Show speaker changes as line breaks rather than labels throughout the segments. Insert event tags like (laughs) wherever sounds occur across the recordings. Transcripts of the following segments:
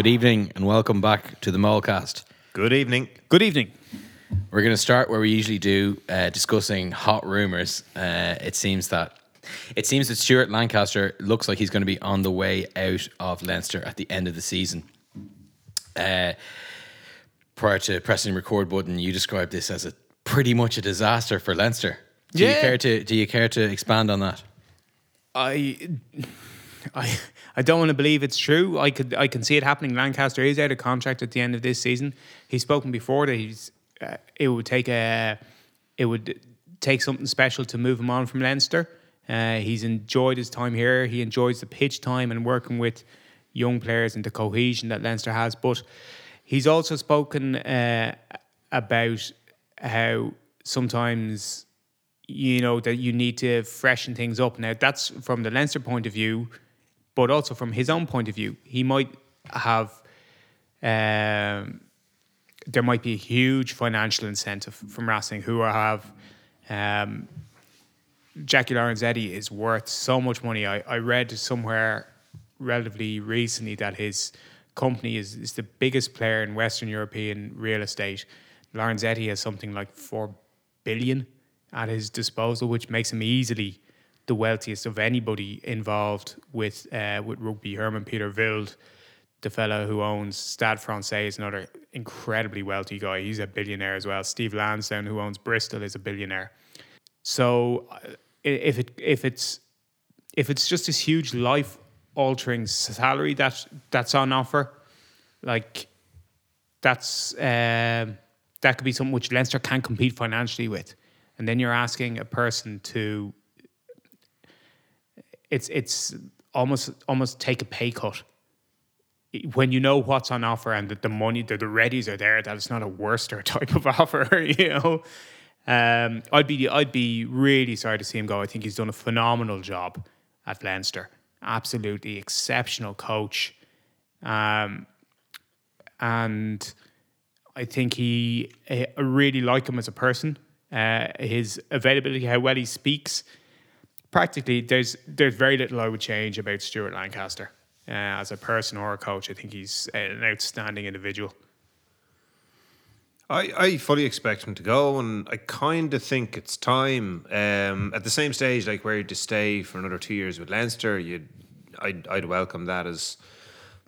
Good evening and welcome back to the Molecast.
Good evening.
Good evening.
We're going to start where we usually do, uh, discussing hot rumors. Uh, it seems that it seems that Stuart Lancaster looks like he's going to be on the way out of Leinster at the end of the season. Uh, prior to pressing record button, you described this as a pretty much a disaster for Leinster. Do you
Yeah.
care to Do you care to expand on that?
I, I, I don't want to believe it's true. I could, I can see it happening. Lancaster is out of contract at the end of this season. He's spoken before that he's, uh, it would take a, it would take something special to move him on from Leinster. Uh, he's enjoyed his time here. He enjoys the pitch time and working with young players and the cohesion that Leinster has. But he's also spoken uh, about how sometimes you know that you need to freshen things up. Now that's from the Leinster point of view, but also from his own point of view. He might have um, there might be a huge financial incentive from Racing, who have um, Jacky Lorenzetti is worth so much money. I, I read somewhere relatively recently that his company is, is the biggest player in Western European real estate. Lorenzetti has something like four billion at his disposal, which makes him easily the wealthiest of anybody involved with uh, with rugby. Herman Peter Wild, the fellow who owns Stade Francais, is another incredibly wealthy guy. He's a billionaire as well. Steve Lansdown, who owns Bristol, is a billionaire. So uh, if it if it's if it's just this huge life altering salary that that's on offer, like that's um, that could be something which Leinster can't compete financially with, and then you're asking a person to it's it's almost almost take a pay cut. When you know what's on offer and that the money that the readies are there that it's not a worster (laughs) type of offer (laughs) you know? Um, I'd be I'd be really sorry to see him go. I think he's done a phenomenal job at Leinster. Absolutely exceptional coach. Um, and I think he I really like him as a person. Uh, his availability how well he speaks practically there's there's very little I would change about Stuart Lancaster uh, as a person or a coach. I think he's an outstanding individual.
I, I fully expect him to go, and I kind of think it's time. Um, at the same stage, like where to stay for another two years with Leinster, you'd, I'd, I'd welcome that as.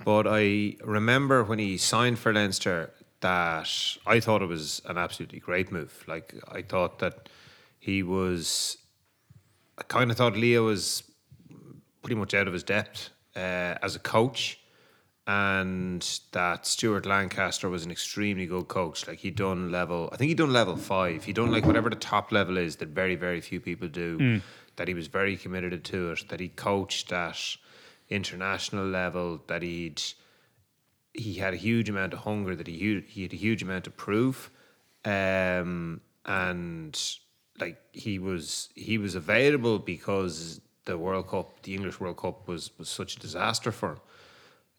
But I remember when he signed for Leinster that I thought it was an absolutely great move. Like I thought that he was. I kind of thought Leo was pretty much out of his depth uh, as a coach, and that Stuart Lancaster was an extremely good coach. Like he'd done level, I think he'd done level five. He'd done like whatever the top level is that very very few people do. That he was very committed to it. That he coached at international level. That he'd he had a huge amount of hunger. That he he had a huge amount to prove, um, and like he was he was available because the World Cup, the English World Cup, was was such a disaster for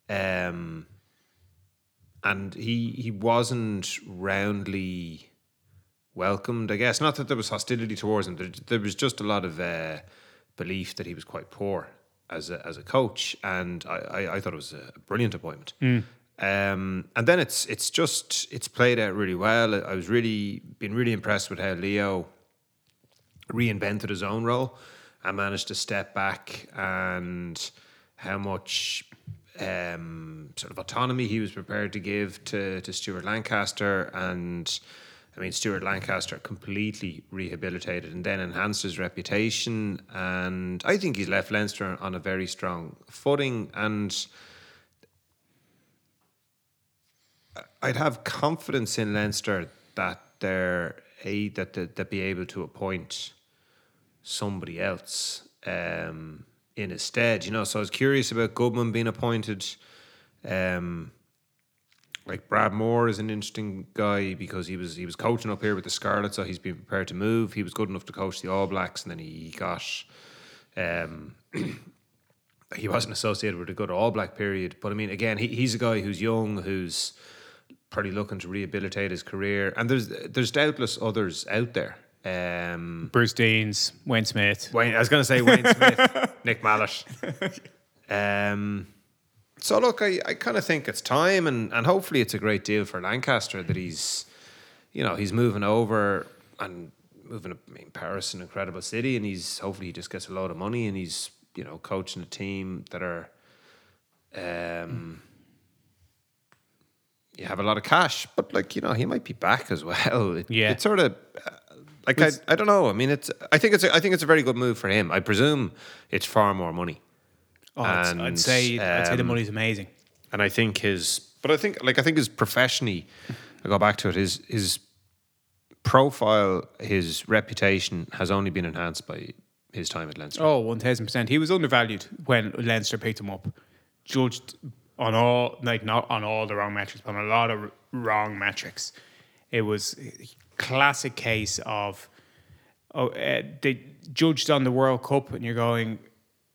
him. Um, and he he wasn't roundly welcomed. I guess not that there was hostility towards him. There, there was just a lot of uh, belief that he was quite poor as a, as a coach, and I, I, I thought it was a brilliant appointment. Um, and then it's it's just it's played out really well. I was really been really impressed with how Leo reinvented his own role and managed to step back and how much um, sort of autonomy he was prepared to give to, to Stuart Lancaster. And I mean, Stuart Lancaster completely rehabilitated and then enhanced his reputation. And I think he's left Leinster on a very strong footing. And I'd have confidence in Leinster that they're a that that that be able to appoint somebody else um, in his stead. You know, so I was curious about Goodman being appointed. Um, like Brad Mooar is an interesting guy because he was he was coaching up here with the Scarlets, so he's been prepared to move. He was good enough to coach the All Blacks, and then he got um, (clears throat) he wasn't associated with a good All Black period. But I mean, again, he, he's a guy who's young, who's probably looking to rehabilitate his career, and there's there's doubtless others out there. Um,
Bruce Deans, Wayne Smith.
Wayne, I was going to say Wayne Smith, (laughs) Nick Mallett. Um, so look, I, I kind of think it's time, and, and hopefully it's a great deal for Lancaster that he's, you know, he's moving over and moving. I mean, Paris, an incredible city, and he's hopefully he just gets a load of money, and he's you know coaching a team that are, um, you have a lot of cash, but like you know he might be back as well. It,
Yeah.
it's sort of. Like I, I don't know. I mean, it's. I think it's. A, I think it's a very good move for him. I presume it's far more money.
Oh, I'd, I'd
And,
say I'd say the
um,
money's amazing.
and I think his, but I think like I think his professionally, I go back to it. His his profile, his reputation has only been enhanced by his time at Leinster.
Oh, 1000%. He was undervalued when Leinster picked him up. Judged on all, like not on all the wrong metrics, but on a lot of r- wrong metrics. It was classic case of, oh, uh, they judged on the World Cup, and you're going,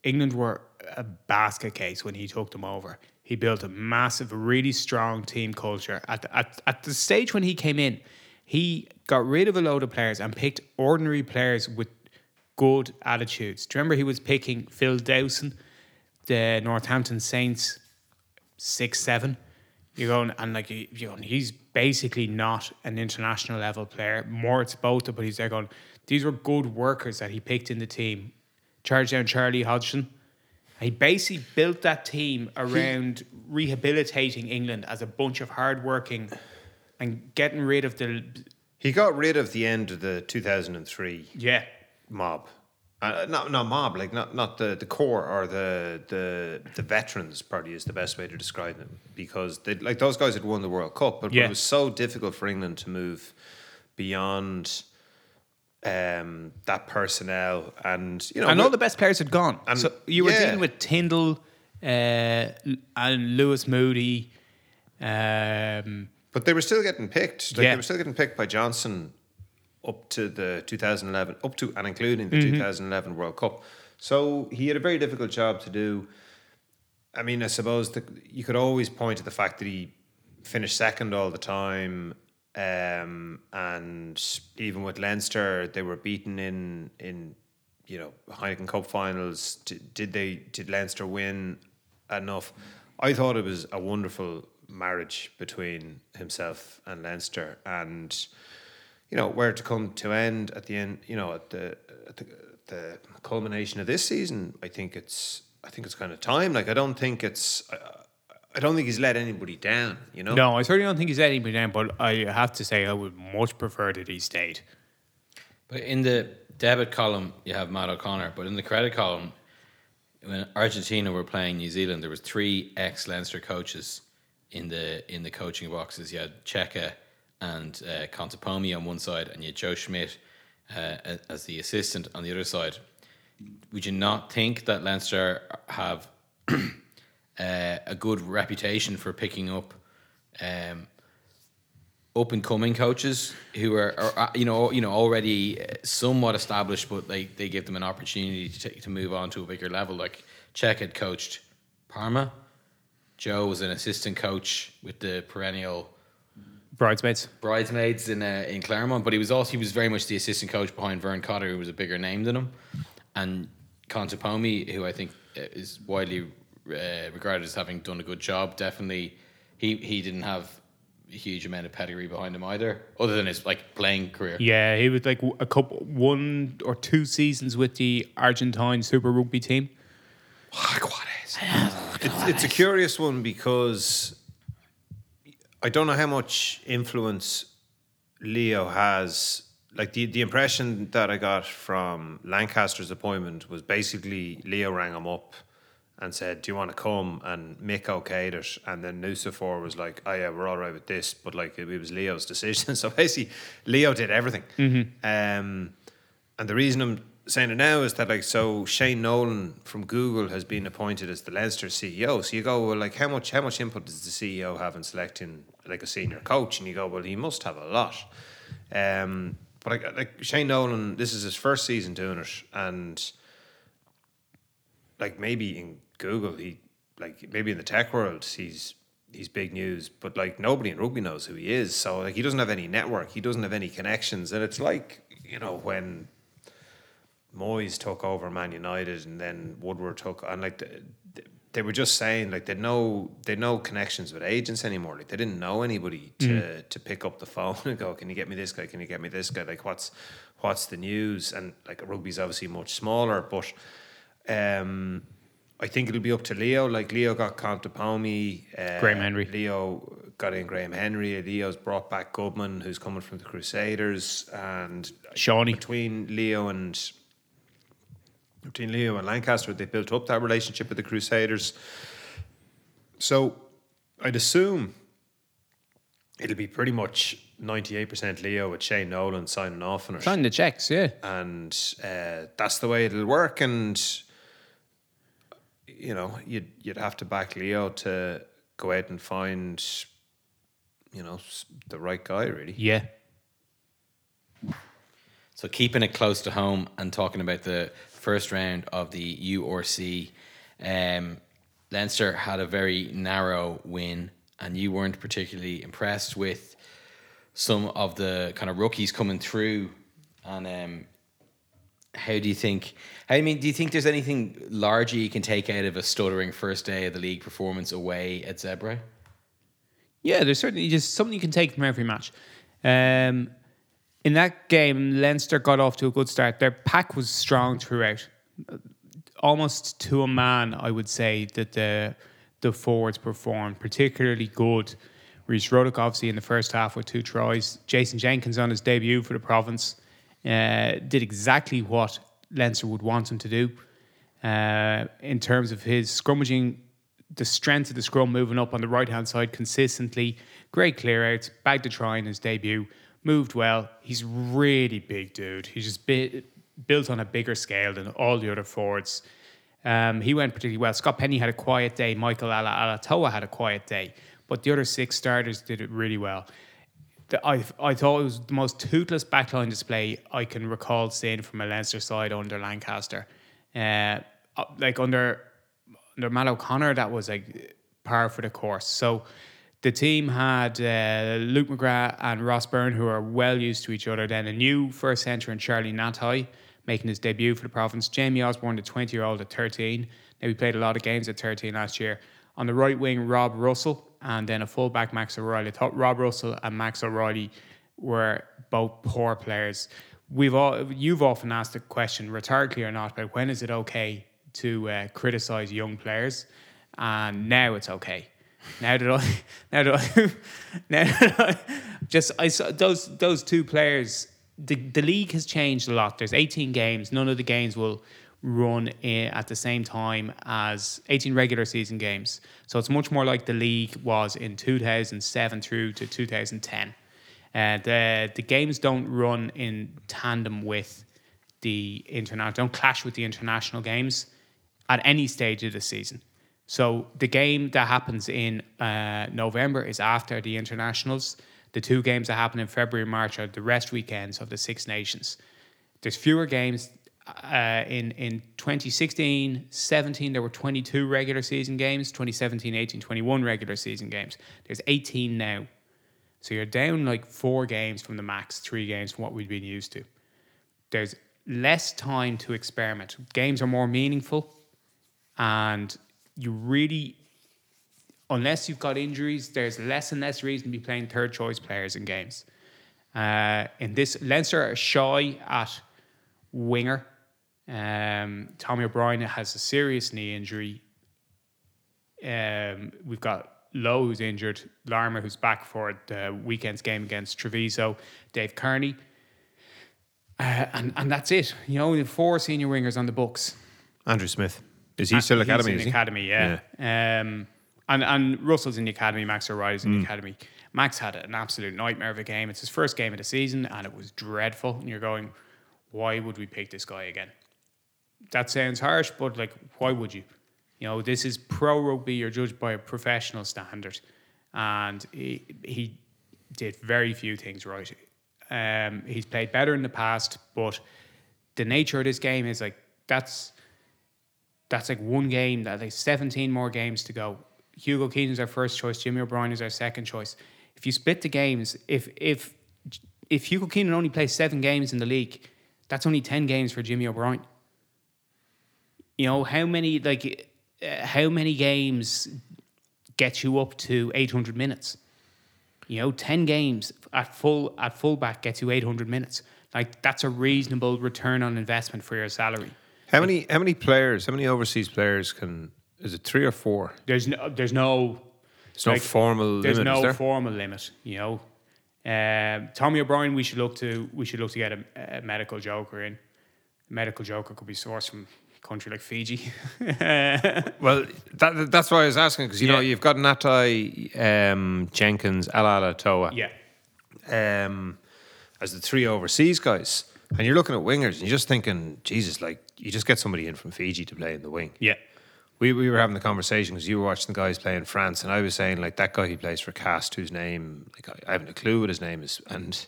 England were a basket case when he took them over. He built a massive, really strong team culture. At the, at, at the stage when he came in, he got rid of a load of players and picked ordinary players with good attitudes. Do you remember he was picking Phil Dowson, the Northampton Saints, six seven? You're going and like you he's basically not an international level player. Moritz Botha, but he's there going. These were good workers that he picked in the team. Charge down Charlie Hodgson. He basically built that team around rehabilitating England as a bunch of hardworking and getting rid of the
He got rid of the end of the 2003
yeah
mob. Uh, not not mob, like not not the, the core or the the the veterans. Probably is the best way to describe them because they like those guys had won the World Cup, but
Yeah.
it was so difficult for England to move beyond um, that personnel and you know
and all the best players had gone.
And-
so you were
yeah.
dealing with Tindall uh, and Lewis Moody. Um,
But they were still getting picked. Like
Yeah.
they were still getting picked by Johnson up to the 2011, up to and including the
Mm-hmm.
2011 World Cup. So he had a very difficult job to do. I mean, I suppose that you could always point to the fact that he finished second all the time, um, and even with Leinster, they were beaten in in you know Heineken Cup finals. Did, did they? Did Leinster win enough? I thought it was a wonderful marriage between himself and Leinster, and you know where to come to end at the end. You know at the at the, the culmination of this season. I think it's I think it's kind of time. Like I don't think it's. I, I don't think he's let anybody down. You know.
no, I certainly don't think he's let anybody down, but I have to say I would much prefer that he stayed.
But in the debit column, you have Matt O'Connor. But in the credit column, when Argentina were playing New Zealand, there was three ex Leinster coaches in the in the coaching boxes. You had Cheika and uh, Contepomi on one side, and you had Joe Schmidt uh, as the assistant on the other side. Would you not think that Leinster have (clears throat) uh, a good reputation for picking up um, up and coming coaches who are, are you know you know already uh, somewhat established, but they, they give them an opportunity to take, to move on to a bigger level. Like Czech had coached Parma, Joe was an assistant coach with the perennial
Bridesmaids.
bridesmaids in uh, in Clermont, but he was also he was very much the assistant coach behind Vern Cotter, who was a bigger name than him, and Contepomi, who I think uh, is widely uh, regarded as having done a good job. Definitely, he he didn't have a huge amount of pedigree behind him either, other than his like playing career.
Yeah, he was like a couple, one or two seasons with the Argentine Super Rugby team. (sighs)
It's, it's a curious one because I don't know how much influence Leo has. Like the, the impression that I got from Lancaster's appointment was basically Leo rang him up and said, "Do you want to come?" And Mick okayed it, and then Nusafor was like, "Oh yeah, we're all right with this," but like it, it was Leo's (laughs) decision. so basically, Leo did everything. Um, and the reason I'm saying it now is that like so Shane Nolan from Google has been appointed as the Leinster CEO. So you go, well, like how much how much input does the CEO have in selecting like a senior coach? And you go, well, he must have a lot. Um, but like, like Shane Nolan, this is his first season doing it, and like maybe in Google, he like maybe in the tech world, he's he's big news, but like nobody in rugby knows who he is. So like he doesn't have any network, he doesn't have any connections, and it's like you know when Moyes took over Man United and then Woodward took and like the, they were just saying like they no they no connections with agents anymore. Like they didn't know anybody to to pick up the phone and go, Can you get me this guy? Can you get me this guy? Like what's what's the news? And like rugby's obviously much smaller, but um I think it'll be up to Leo. Like Leo got Contepomi, uh,
Graham Henry.
Leo got in Graham Henry. Leo's brought back Goodman, who's coming from the Crusaders, and
Shawnee.
between Leo and between Leo and Lancaster, they built up that relationship with the Crusaders. So I'd assume it'll be pretty much ninety eight percent Leo with Shane Nolan signing off on it,
Signing the checks, yeah.
and uh, that's the way it'll work. And you know, you'd you'd have to back Leo to go out and find, you know, the right guy. Really,
Yeah.
So keeping it close to home and talking about the first round of the URC, um, Leinster had a very narrow win, and you weren't particularly impressed with some of the kind of rookies coming through. And um, how do you think? I mean, do you think there's anything larger you can take out of a stuttering first day of the league performance away at Zebre?
Yeah, there's certainly just something you can take from every match. Um, in that game, Leinster got off to a good start. Their pack was strong throughout. Almost to a man, I would say that the the forwards performed particularly good. Rhys Ruddock, obviously, in the first half with two tries. Jason Jenkins on his debut for the province uh, did exactly what Leinster would want him to do uh, in terms of his scrummaging the strength of the scrum moving up on the right hand side consistently. Great clear outs, bagged a try in his debut, moved well. He's really big, dude. He's just bi- built on a bigger scale than all the other forwards. Um, he went particularly well. Scott Penny had a quiet day. Michael Alaalatoa had a quiet day, but the other six starters did it really well. The, I I thought it was the most toothless backline display I can recall seeing from a Leinster side under Lancaster. Uh, like under under Matt O'Connor, that was like par for the course. So the team had uh, Luke McGrath and Ross Byrne, who are well used to each other. Then a new first centre in Charlie Ngatai, making his debut for the province. Jamie Osborne, the 20 year old at 13. Now, we played a lot of games at 13 last year. On the right wing, Rob Russell, and then a fullback, Max O'Reilly. I thought Rob Russell and Max O'Reilly were both poor players. We've all, you've often asked the question, rhetorically or not, but when is it okay to uh, criticize young players, and now it's okay. Now that I, (laughs) now that I, (laughs) now that I, just I saw those those two players. The the league has changed a lot. There's 18 games. None of the games will run at the same time as 18 regular season games. So it's much more like the league was in 2007 through to 2010. Uh, the the games don't run in tandem with the international, don't clash with the international games at any stage of the season. So the game that happens in uh, November is after the internationals. The two games that happen in February and March are the rest weekends of the Six Nations. There's fewer games. Uh, in in 2016 17 there were 22 regular season games 2017 18 21 regular season games there's 18 now so you're down like four games from the max three games from what we've been used to there's less time to experiment games are more meaningful and you really unless you've got injuries there's less and less reason to be playing third choice players in games. Uh, in this Leinster are shy at winger. Um, Tommy O'Brien has a serious knee injury. Um, we've got Lowe who's injured Larmour who's back for the weekend's game against Treviso Dave Kearney. Uh, and, and that's it. You know the four senior wingers on the books.
Andrew Smith. Is he still
He's
academy?
in the academy, yeah. Um, and and Russell's in the academy. Max O'Reilly's in the academy. Max had an absolute nightmare of a game. It's his first game of the season, and it was dreadful. And you're going, why would we pick this guy again? That sounds harsh, but like, why would you? You know, this is pro rugby. You're judged by a professional standard, and he he did very few things right. Um, he's played better in the past, but the nature of this game is like that's that's like one game that like 17 more games to go. Hugo Keenan's our first choice, Jimmy O'Brien is our second choice. If you split the games, if if if Hugo Keenan only plays seven games in the league, that's only 10 games for Jimmy O'Brien. You know, how many like uh, how many games get you up to 800 minutes? You know, 10 games at full at fullback gets you 800 minutes. Like that's a reasonable return on investment for your salary.
How many how many players? How many overseas players can? Is it three or four?
There's no there's no
There's no
Like,
formal
there's
limit.
no
there?
formal limit. You know, um, Tommy O'Brien. We should look to we should look to get a, a medical joker in. A medical joker could be sourced from a country like Fiji. (laughs)
Well, that, that's why I was asking because you know you've got Ngatai, um, Jenkins, Alaalatoa,
yeah,
um, as the three overseas guys, and you're looking at wingers and you're just thinking, Jesus, like you just get somebody in from Fiji to play in the wing.
yeah,
We, we were having the conversation because you were watching the guys play in France, and I was saying like that guy who plays for Castres, whose name like I, I haven't a clue what his name is, and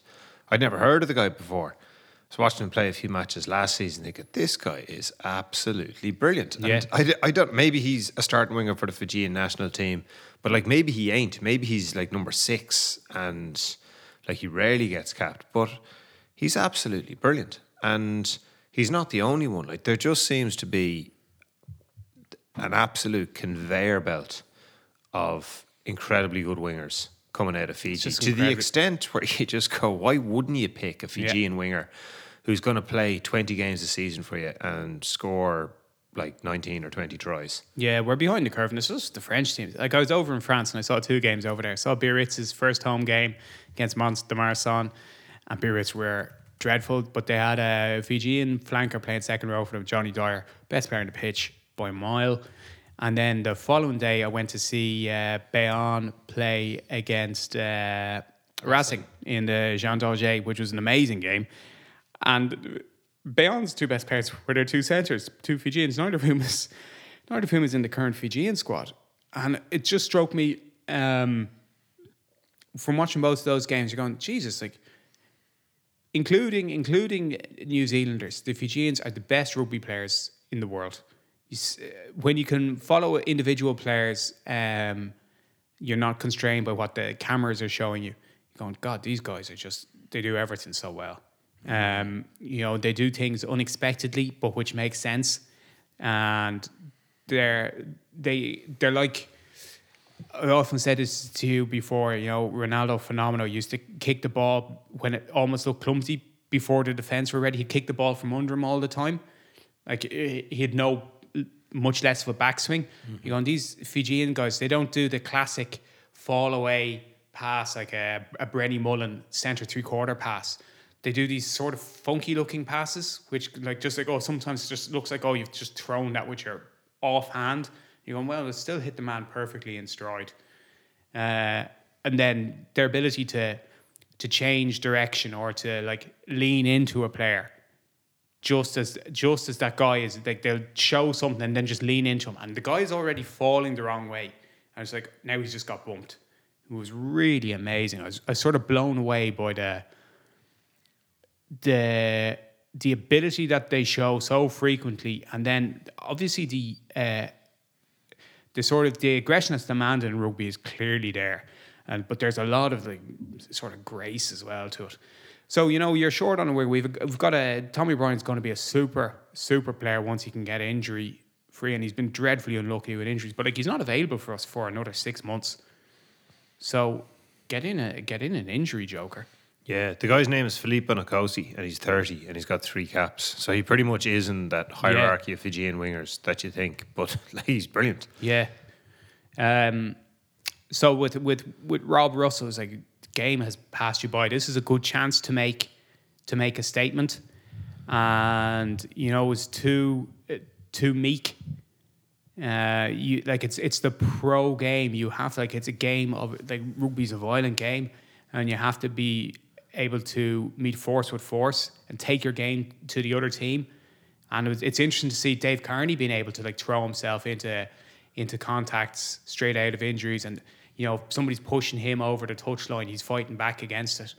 I'd never heard of the guy before. I was watching him play a few matches last season. Thinking this guy is absolutely brilliant. And
Yeah.
I, I don't. Maybe he's a starting winger for the Fijian national team, but like maybe he ain't. Maybe he's like number six, and like he rarely gets capped. But he's absolutely brilliant, and he's not the only one. Like there just seems to be an absolute conveyor belt of incredibly good wingers coming out of Fiji to the extent where you just go, why wouldn't you pick a Fijian winger who's going to play 20 games a season for you and score like 19 or 20 tries?
yeah. We're behind the curve, and it's just the French team. Like I was over in France and I saw two games over there. I saw Biarritz's first home game against Mont-de-Marsan, and Biarritz were dreadful, but they had a Fijian flanker playing second row for them, Johnny Dyer, best player on the pitch by a mile. And then the following day, I went to see uh, Bayonne play against uh, Racing in the Jean Dauger, which was an amazing game. And Bayonne's two best players were their two centres, two Fijians, neither of whom is neither of whom is in the current Fijian squad. And it just struck me um, from watching both of those games, you're going, Jesus, like including including New Zealanders, the Fijians are the best rugby players in the world. You uh, when you can follow individual players, um, you're not constrained by what the cameras are showing you. You're going, God, these guys are just they do everything so well. Um, you know, they do things unexpectedly, but which makes sense, and they're they they're like. I often said this to you before. You know, Ronaldo Fenomeno used to kick the ball when it almost looked clumsy before the defense were ready. He'd kick the ball from under him all the time. Like he had no much less of a backswing. Mm-hmm. You know, and these Fijian guys, they don't do the classic fall away pass like a, a Brenny Mullin center three quarter pass. They do these sort of funky looking passes, which like just like oh, sometimes it just looks like oh, you've just thrown that with your offhand. You're going well, it still hit the man perfectly in stride. Uh, and then their ability to to change direction or to like lean into a player just as just as that guy is like they'll show something and then just lean into him. And the guy's already falling the wrong way. And it's like now he's just got bumped. It was really amazing. I was, I was sort of blown away by the the the ability that they show so frequently. And then obviously the uh, the sort of the aggression that's demanded in rugby is clearly there, and but there's a lot of like sort of grace as well to it. So you know you're short on a wing. We've we've got a Tommy Bryan's going to be a super super player once he can get injury free, and he's been dreadfully unlucky with injuries. But like he's not available for us for another six months. So get in a get in an injury joker.
Yeah, the guy's name is Filipo Nakosi, and he's 30 and he's got three caps. So he pretty much is in that hierarchy of Fijian wingers that you think, but (laughs) like, he's brilliant.
Yeah. Um. So with with with Rob Russell, it's like game has passed you by. This is a good chance to make to make a statement, and you know it's too too meek Uh, you like it's it's the pro game. You have like it's a game of like rugby's a violent game, and you have to be able to meet force with force and take your game to the other team. And it was, it's interesting to see Dave Kearney being able to like throw himself into into contacts straight out of injuries, and you know somebody's pushing him over the touchline, he's fighting back against it.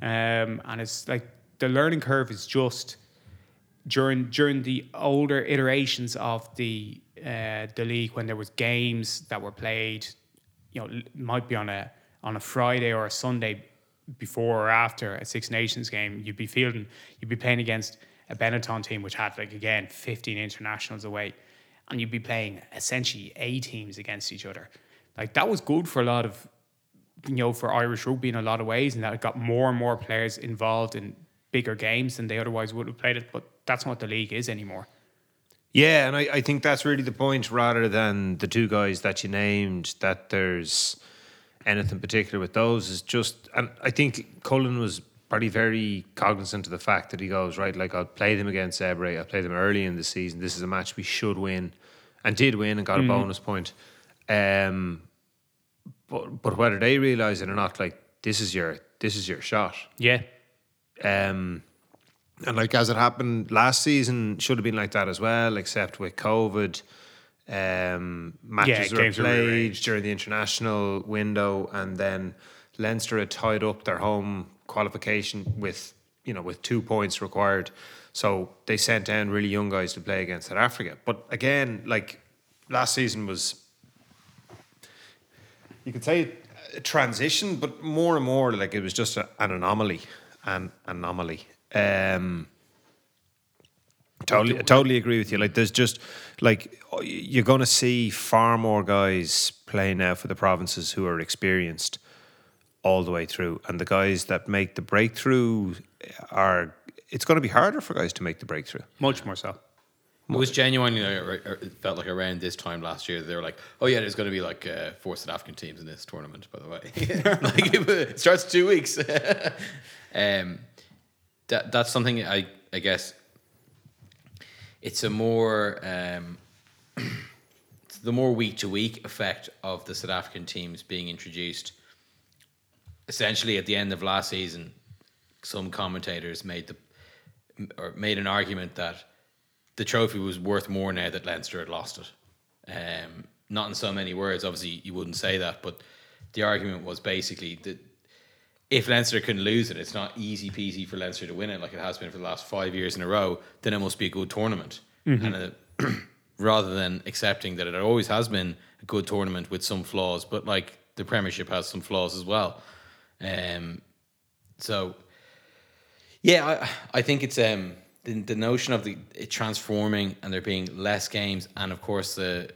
Um, and it's like the learning curve is just during during the older iterations of the uh, the league when there was games that were played, you know, might be on a on a Friday or a Sunday before or after a Six Nations game, you'd be fielding, you'd be playing against a Benetton team which had like again 15 internationals away, and you'd be playing essentially A teams against each other. Like that was good for a lot of you know, for Irish rugby in a lot of ways, and that got more and more players involved in bigger games than they otherwise would have played it. But that's not the league is anymore.
Yeah, and I, I think that's really the point rather than the two guys that you named, that there's anything particular with those is just and I think Cullen was probably very cognizant of the fact that he goes, right, like I'll play them against Zebre, I'll play them early in the season. This is a match we should win and did win and got a bonus point. Um but but whether they realise it or not, like this is your this is your shot.
Yeah,
Um, and like as it happened last season, should have been like that as well, except with COVID. Um, matches were
were
played during the international window, and then Leinster had tied up their home qualification with you know with two points required. So they sent down really young guys to play against South Africa. But again, like last season was you could say a transition, but more and more like it was just a, an anomaly, an anomaly. Um, totally, I totally agree with you. Like, there's just like uh, you're going to see far more guys playing now for the provinces who are experienced all the way through, and the guys that make the breakthrough uh, are. It's going to be harder for guys to make the breakthrough.
much more so.
It was genuinely, like, ar- ar- it felt like around this time last year, they were like, oh, yeah, there's going to be like uh, four South African teams in this tournament, by the way. (laughs) (laughs) like, it starts two weeks. (laughs) um, that, that's something I, I guess it's a more, um, the more week to week effect of the South African teams being introduced. Essentially, at the end of last season, some commentators made the or made an argument that the trophy was worth more now that Leinster had lost it. Um, not in so many words, obviously you wouldn't say that, but the argument was basically that if Leinster can lose it, it's not easy peasy for Leinster to win it like it has been for the last five years in a row. Then it must be a good tournament, and uh (clears throat) rather than accepting that it always has been a good tournament with some flaws, but like the Premiership has some flaws as well. Um, so yeah, I, I think it's um the, the notion of the it transforming and there being less games, and of course the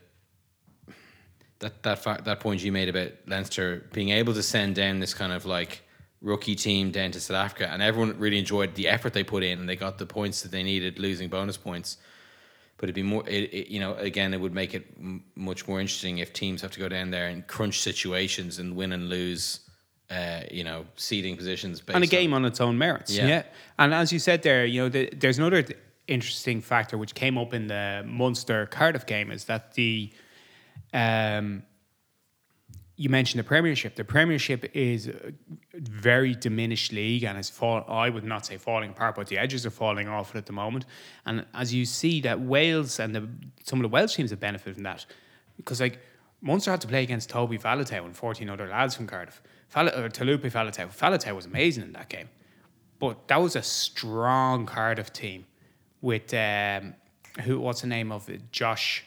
that that fa- that point you made about Leinster being able to send down this kind of like rookie team down to South Africa, and everyone really enjoyed the effort they put in, and they got the points that they needed, losing bonus points. But it'd be more, it, it, you know, again, it would make it m- much more interesting if teams have to go down there in crunch situations and win and lose, uh, you know, seeding positions. Based
and a
on-
game on its own merits.
Yeah.
Yeah. And as you said there, you know, the, there's another th- interesting factor which came up in the Munster Cardiff game is that the, um, you mentioned the Premiership. The Premiership is a very diminished league and is fall. I would not say falling apart, but the edges are falling off at the moment. And as you see that Wales and the, some of the Welsh teams have benefited from that, because like Munster had to play against Toby Faletau and fourteen other lads from Cardiff. Fal- or Taulupe Faletau. Faletau was amazing in that game, but that was a strong Cardiff team with um, who? What's the name of it? Josh,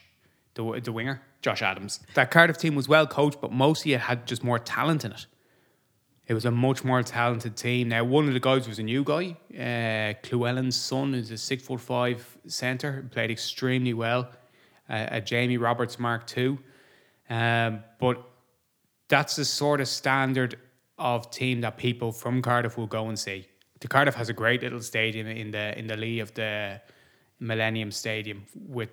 the the winger, Josh Adams. That Cardiff team was well coached, but mostly it had just more talent in it. It was a much more talented team. Now, one of the guys was a new guy. Uh, Llewellyn's son is a six foot five centre, played extremely well. Uh, a Jamie Roberts Mark II. Um, but that's the sort of standard of team that people from Cardiff will go and see. The Cardiff has a great little stadium in the in the lee of the Millennium Stadium with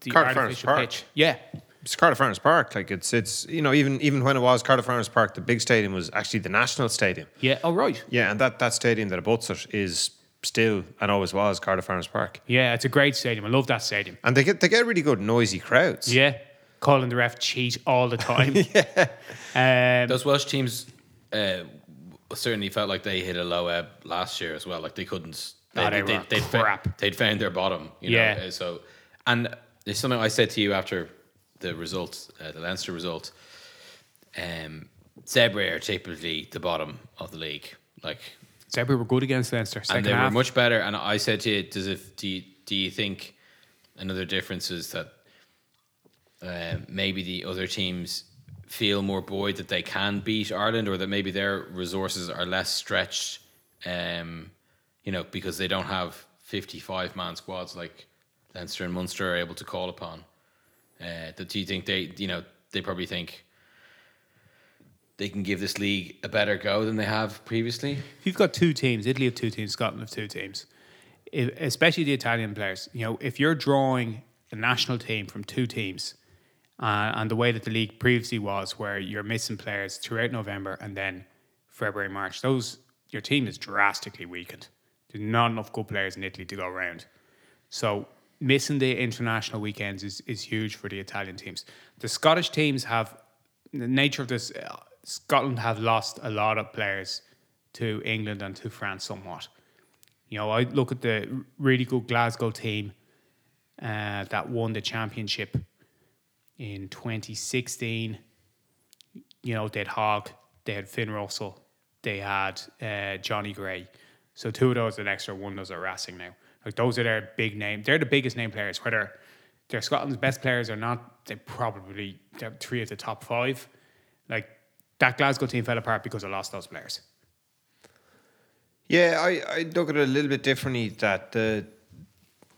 the
Cardiff
artificial pitch. Yeah,
It's Cardiff Arms Park. Like it's it's you know even even when it was Cardiff Arms Park, the big stadium was actually the national stadium.
yeah. Oh right.
Yeah, and that, that stadium that abuts it is still and always was Cardiff Arms Park,
Yeah, it's a great stadium. I love that stadium.
and they get they get really good noisy crowds.
Yeah, calling the ref cheat all the time. (laughs) (laughs) Um,
Those Welsh teams uh, certainly felt like they hit a low ebb last year as well. Like they couldn't.
Oh, they were
they'd, fa-
crap.
they'd found their bottom. You
Yeah.
Know? Uh, So, and there's something I said to you after the results, uh, the Leinster result. Um, Zebre are typically the bottom of the league. Like
Zebre were good against Leinster.
And they
half.
were much better. And I said to you, does it, do you, do you think another difference is that uh, maybe the other teams feel more buoyed that they can beat Ireland, or that maybe their resources are less stretched, um, you know, because they don't have fifty-five man squads like Leinster and Munster are able to call upon. Uh, do you think they, you know, they probably think they can give this league a better go than they have previously?
If you've got two teams, Italy have two teams, Scotland have two teams, I- especially the Italian players. You know, if you're drawing a national team from two teams, uh, and the way that the league previously was, where you're missing players throughout November and then February, March, those your team is drastically weakened. There's not enough good players in Italy to go around. So missing the international weekends is, is huge for the Italian teams. The Scottish teams have the nature of this. Uh, Scotland have lost a lot of players to England and to France somewhat. You know, I look at the really good Glasgow team uh, that won the championship in 2016. You know, they had Hogg, they had Finn Russell, they had uh, Jonny Gray. So two of those are extra, one those are Racing now. Like those are their big name. They're the biggest name players. Whether they're Scotland's best players or not, they probably they're three of the top five. Like that Glasgow team fell apart because I lost those players.
Yeah, I, I look at it a little bit differently. That the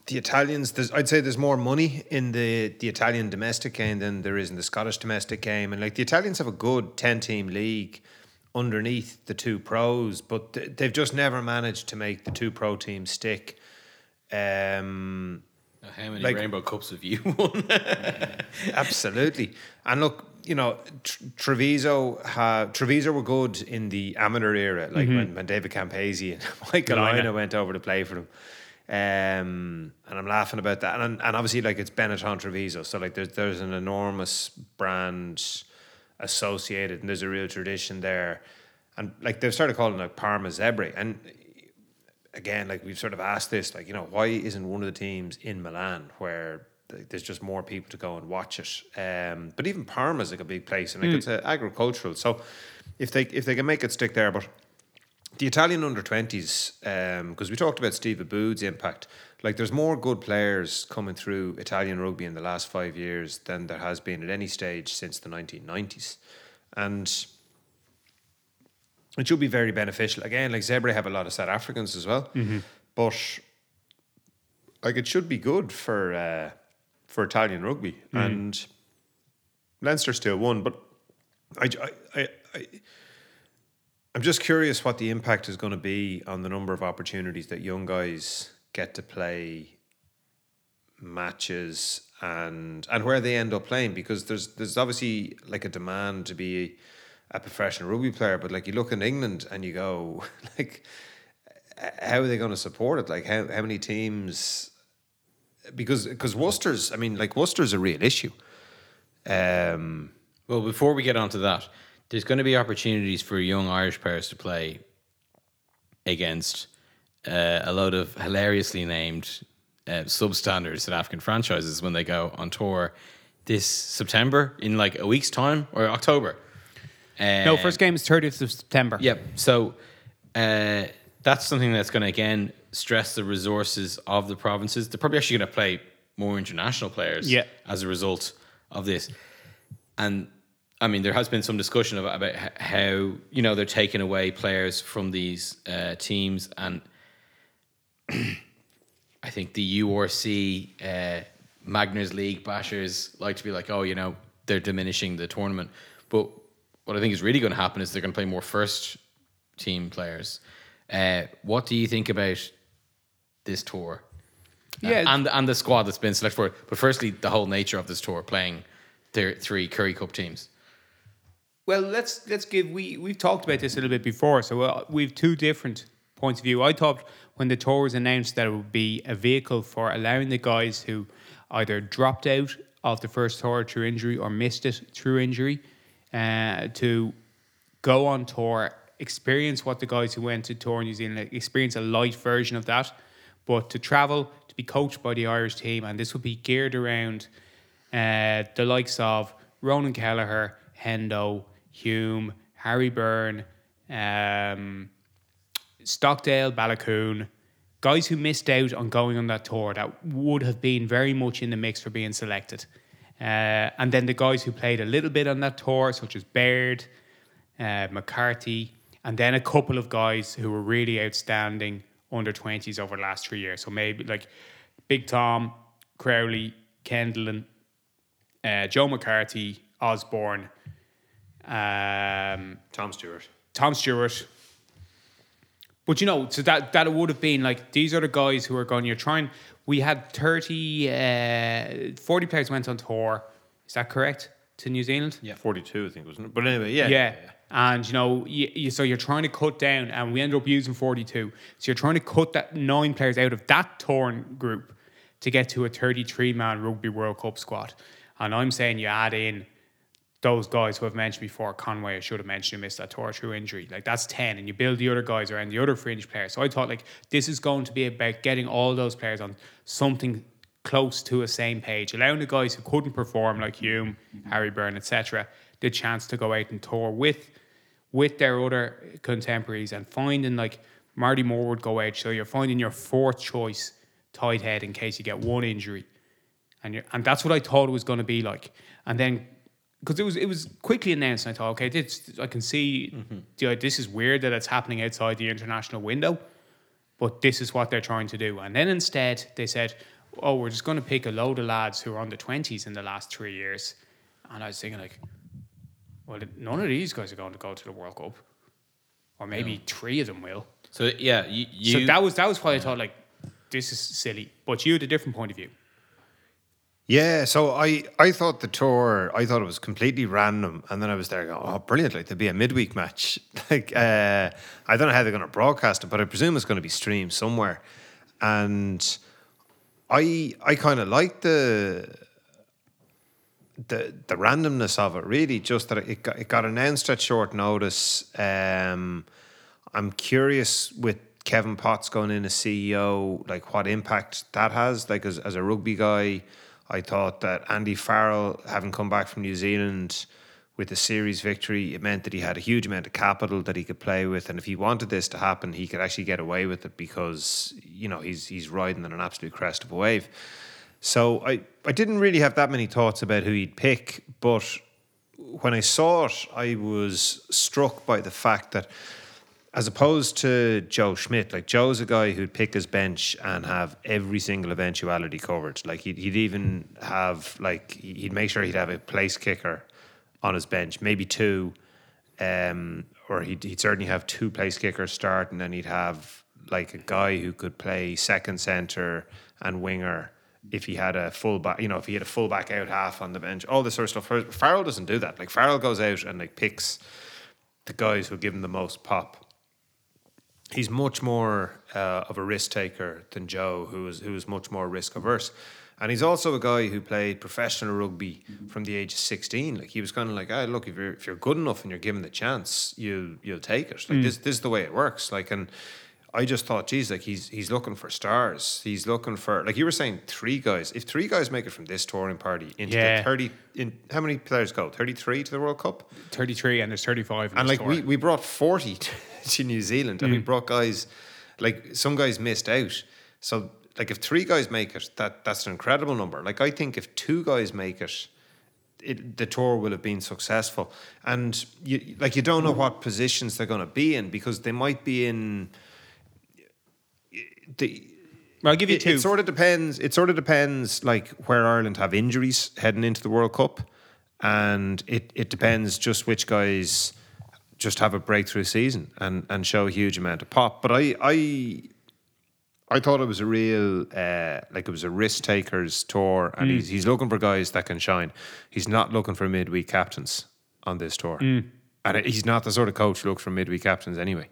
the Italians, I'd say there's more money in the the Italian domestic game than there is in the Scottish domestic game, and like the Italians have a good ten team league underneath the two pros, but th- they've just never managed to make the two pro teams stick. Um,
How many
Like-
Rainbow Cups have you (laughs) won? (laughs)
Absolutely. And look, you know, Treviso ha- Treviso were good in the amateur era, like when, when David Campese and (laughs) Michael
Galina.
Ina went over to play for them. Um, and I'm laughing about that. And, and obviously, like, it's Benetton Treviso. So, like, there's, there's an enormous brand associated and there's a real tradition there. And, like, they've started calling it Parma Zebre. And again, like we've sort of asked this, like, you know, why isn't one of the teams in Milan where there's just more people to go and watch it? Um, but even Parma's like a big place and like it's uh, agricultural. So if they if they can make it stick there, but the Italian under 20s, because we talked about Steve Aboud's impact, like there's more good players coming through Italian rugby in the last five years than there has been at any stage since the 1990s. And it should be very beneficial. Again, like Zebre have a lot of South Africans as well, but like it should be good for uh, for Italian rugby. And Leinster still won, but I, I, I, I I'm just curious what the impact is going to be on the number of opportunities that young guys get to play matches and and where they end up playing because there's there's obviously like a demand to be a professional rugby player but like you look in England and you go (laughs) like how are they going to support it like how how many teams because because Worcester's I mean like Worcester's a real issue um
well, before we get onto that, there's going to be opportunities for young Irish players to play against uh, a load of hilariously named uh, substandard South African franchises when they go on tour this September in like a week's time or October.
No,
Um,
first game is 30th of September.
Yep. So uh, that's something that's going to again stress the resources of the provinces. They're probably actually going to play more international players
Yeah.
as a result of this. And I mean, there has been some discussion about, about how you know they're taking away players from these uh, teams, and (clears throat) I think the URC uh, Magners League bashers like to be like, oh, you know, they're diminishing the tournament. But what I think is really going to happen is they're going to play more first team players. Uh, what do you think about this tour?
Yeah.
and and the squad that's been selected for it. But firstly, the whole nature of this tour, playing their three Currie Cup teams.
Well, let's let's give we we've talked about this a little bit before. So uh, we've two different points of view. I thought when the tour was announced that it would be a vehicle for allowing the guys who either dropped out of the first tour through injury or missed it through injury uh, to go on tour, experience what the guys who went to tour in New Zealand experience a light version of that, but to travel to be coached by the Irish team, and this would be geared around uh, the likes of Ronan Kelleher, Hendo, Hume, Harry Byrne, um, Stockdale, Baloucoune, guys who missed out on going on that tour that would have been very much in the mix for being selected. Uh, and then the guys who played a little bit on that tour, such as Baird, uh, McCarthy, and then a couple of guys who were really outstanding under 20s over the last three years. So maybe like Big Tom, Crowley, Kendall, uh, Joe McCarthy, Osborne, um,
Tom Stewart.
Tom Stewart. But you know, so that that would have been like these are the guys who are going. You're trying. We had 30, uh, 40 players went on tour. Is that correct to New Zealand?
Yeah.
42, I think, it wasn't it? But anyway, yeah.
Yeah. And you know, you, you, so you're trying to cut down, and we ended up using 42. So you're trying to cut that nine players out of that torn group to get to a 33 man Rugby World Cup squad. And I'm saying you add in those guys who I've mentioned before, Conway, I should have mentioned, who missed that tour through injury. Like that's 10, and you build the other guys around the other fringe players. So I thought, like, this is going to be about getting all those players on something close to a same page, allowing the guys who couldn't perform, like Hume, Harry Byrne, etc., the chance to go out and tour with with their other contemporaries and finding like Marty Moore would go out. So you're finding your fourth choice tight head in case you get one injury. And and that's what I thought it was going to be like. And then because it was it was quickly announced, and I thought, okay, this I can see mm-hmm. the- this is weird that it's happening outside the international window, but this is what they're trying to do. And then instead they said, oh, we're just going to pick a load of lads who are on the twenties in the last three years. And I was thinking like, well, none of these guys are going to go to the World Cup, or maybe three of them will.
So yeah, you, you
so that was that was why I thought like this is silly. But you had a different point of view.
Yeah, so I, I thought the tour, I thought it was completely random, and then I was there going, oh, brilliant! Like there'd be a midweek match. (laughs) like uh, I don't know how they're going to broadcast it, but I presume it's going to be streamed somewhere. And I I kind of like the the the randomness of it. Really, just that it got, it got announced at short notice. Um, I'm curious with Kevin Potts going in as CEO, like what impact that has. Like as as a rugby guy, I thought that Andy Farrell, having come back from New Zealand with a series victory, it meant that he had a huge amount of capital that he could play with, and if he wanted this to happen, he could actually get away with it because you know he's he's riding on an absolute crest of a wave. So I, I didn't really have that many thoughts about who he'd pick, but when I saw it, I was struck by the fact that as opposed to Joe Schmidt, like Joe's a guy who'd pick his bench and have every single eventuality covered. Like he'd, he'd even have like he'd make sure he'd have a place kicker on his bench, maybe two, um, or he'd, he'd certainly have two place kickers start, and he'd have like a guy who could play second center and winger if he had a full back, you know, if he had a full back out half on the bench, all this sort of stuff. Farrell doesn't do that. Like Farrell goes out and like picks the guys who give him the most pop he's much more uh, of a risk taker than Joe, who is who is much more risk averse. And he's also a guy who played professional rugby from the age of sixteen. Like he was kind of like, ah, look, if you're if you're good enough and you're given the chance, you you'll take it. Like this this is the way it works. Like and. I just thought, geez, like he's he's looking for stars. He's looking for like you were saying, three guys. If three guys make it from this touring party into
Yeah.
the thirty, in how many players go? Thirty three to the World Cup.
33 and there's 35
And
this
like
tour.
we, we brought 40 to, (laughs) to New Zealand and we mm. brought guys like some guys missed out. So like if three guys make it, that that's an incredible number. Like I think if two guys make it, it the tour will have been successful. And you like you don't know what positions they're going to be in because they might be in the
Well, I'll give you
it,
two.
It sort of depends. It sort of depends, like where Ireland have injuries heading into the World Cup, and it it depends just which guys just have a breakthrough season and and show a huge amount of pop. But I I. I thought it was a real, uh, like it was a risk takers tour, and he's, he's looking for guys that can shine. He's not looking for midweek captains on this tour, and he's not the sort of coach who looks for midweek captains anyway.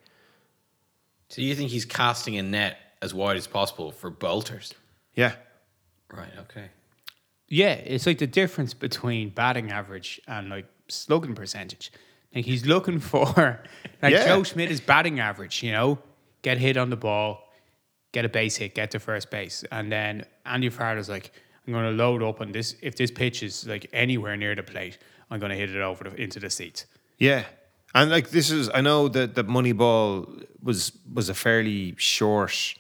So you think he's casting a net as wide as possible for bolters?
Yeah.
Right. Okay.
Yeah, it's like the difference between batting average and like slugging percentage. Like he's looking for (laughs) like
Yeah.
Joe Schmidt is batting average, you know, get hit on the ball, get a base hit, get to first base, and then Andy Farrell's like, I'm going to load up on this. If this pitch is like anywhere near the plate, I'm going to hit it over the, into the seats.
Yeah. And like this is I know that that Moneyball was was a fairly short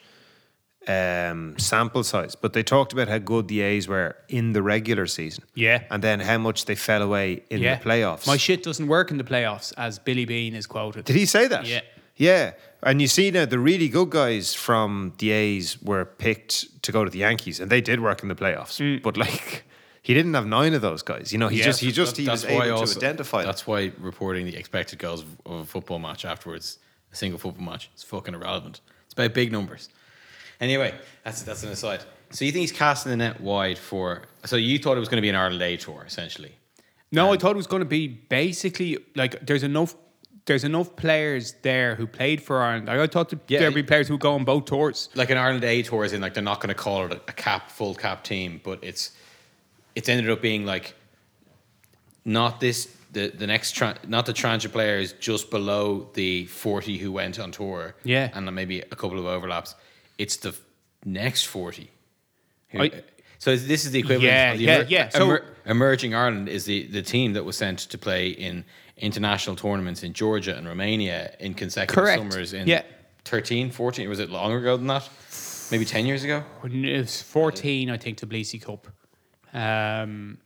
um, sample size, but they talked about how good the A's were in the regular season.
Yeah.
And then how much they fell away in
yeah,
the playoffs.
My shit doesn't work in the playoffs, as Billy Beane is quoted.
Did he say that?
Yeah.
Yeah. And you see now the really good guys from the A's were picked to go to the Yankees and they did work in the playoffs. But like he didn't have nine of those guys. You know, he
Yeah.
just he just he was able to identify them.
That's why reporting the expected goals of- of a football match afterwards, a single football match, is fucking irrelevant. It's about big numbers. Anyway, that's that's an aside. So you think he's casting the net wide for? So you thought it was going to be an Ireland A tour, essentially.
No, I um, thought it was going to be basically like there's enough. There's enough players there who played for Ireland. I thought
Yeah.
there'd be players who go on both tours.
like an Ireland A tour is in like they're not going to call it a, cap full cap team, but it's it's ended up being like not this the the next tra- not the tranche of players just below the forty who went on tour,
Yeah.
and then maybe a couple of overlaps. It's the next forty.
I-
so this is the equivalent.
Yeah,
of the
yeah, yeah. So-
emer- emerging Ireland is the the team that was sent to play in international tournaments in Georgia and Romania in consecutive
Correct.
summers in
Yeah.
13, 14, was it longer ago than that? Maybe 10 years ago?
It was 14, I think, to Tbilisi Cup. Um,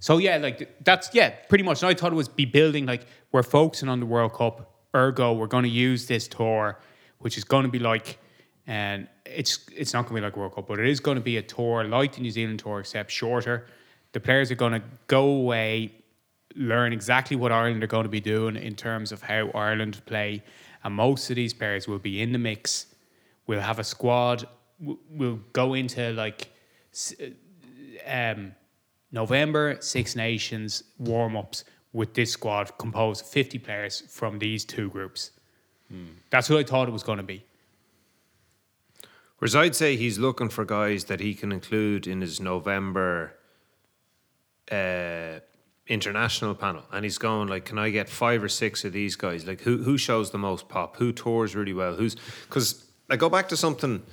so yeah, like that's yeah, pretty much. And I thought it was be building like we're focusing on the World Cup. Ergo, we're going to use this tour, which is going to be like, and it's it's not going to be like World Cup, but it is going to be a tour like the New Zealand tour, except shorter. The players are going to go away, learn exactly what Ireland are going to be doing in terms of how Ireland play, and most of these players will be in the mix. We'll have a squad. We'll go into like um, November Six Nations warm ups with this squad composed of 50 players from these two groups. That's what I thought it was going to be.
Whereas I'd say he's looking for guys that he can include in his November uh, international panel, and he's going like, "Can I get five or six of these guys? Like, who who shows the most pop? Who tours really well? Who's because I go back to something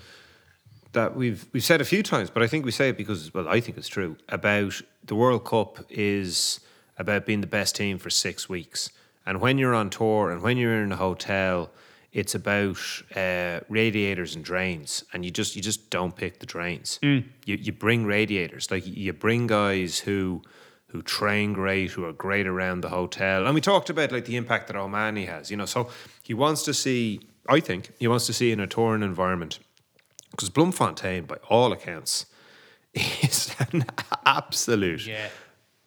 that we've we've said a few times, but I think we say it because well, I think it's true about the World Cup is about being the best team for six weeks, and when you're on tour and when you're in a hotel, it's about uh, radiators and drains, and you just you just don't pick the drains. You you bring radiators, like you bring guys who who train great, who are great around the hotel, and we talked about like the impact that O'Mahony has. You know, so he wants to see. I think he wants to see in a touring environment because Bloemfontein, by all accounts, (laughs) is an absolute
Yeah.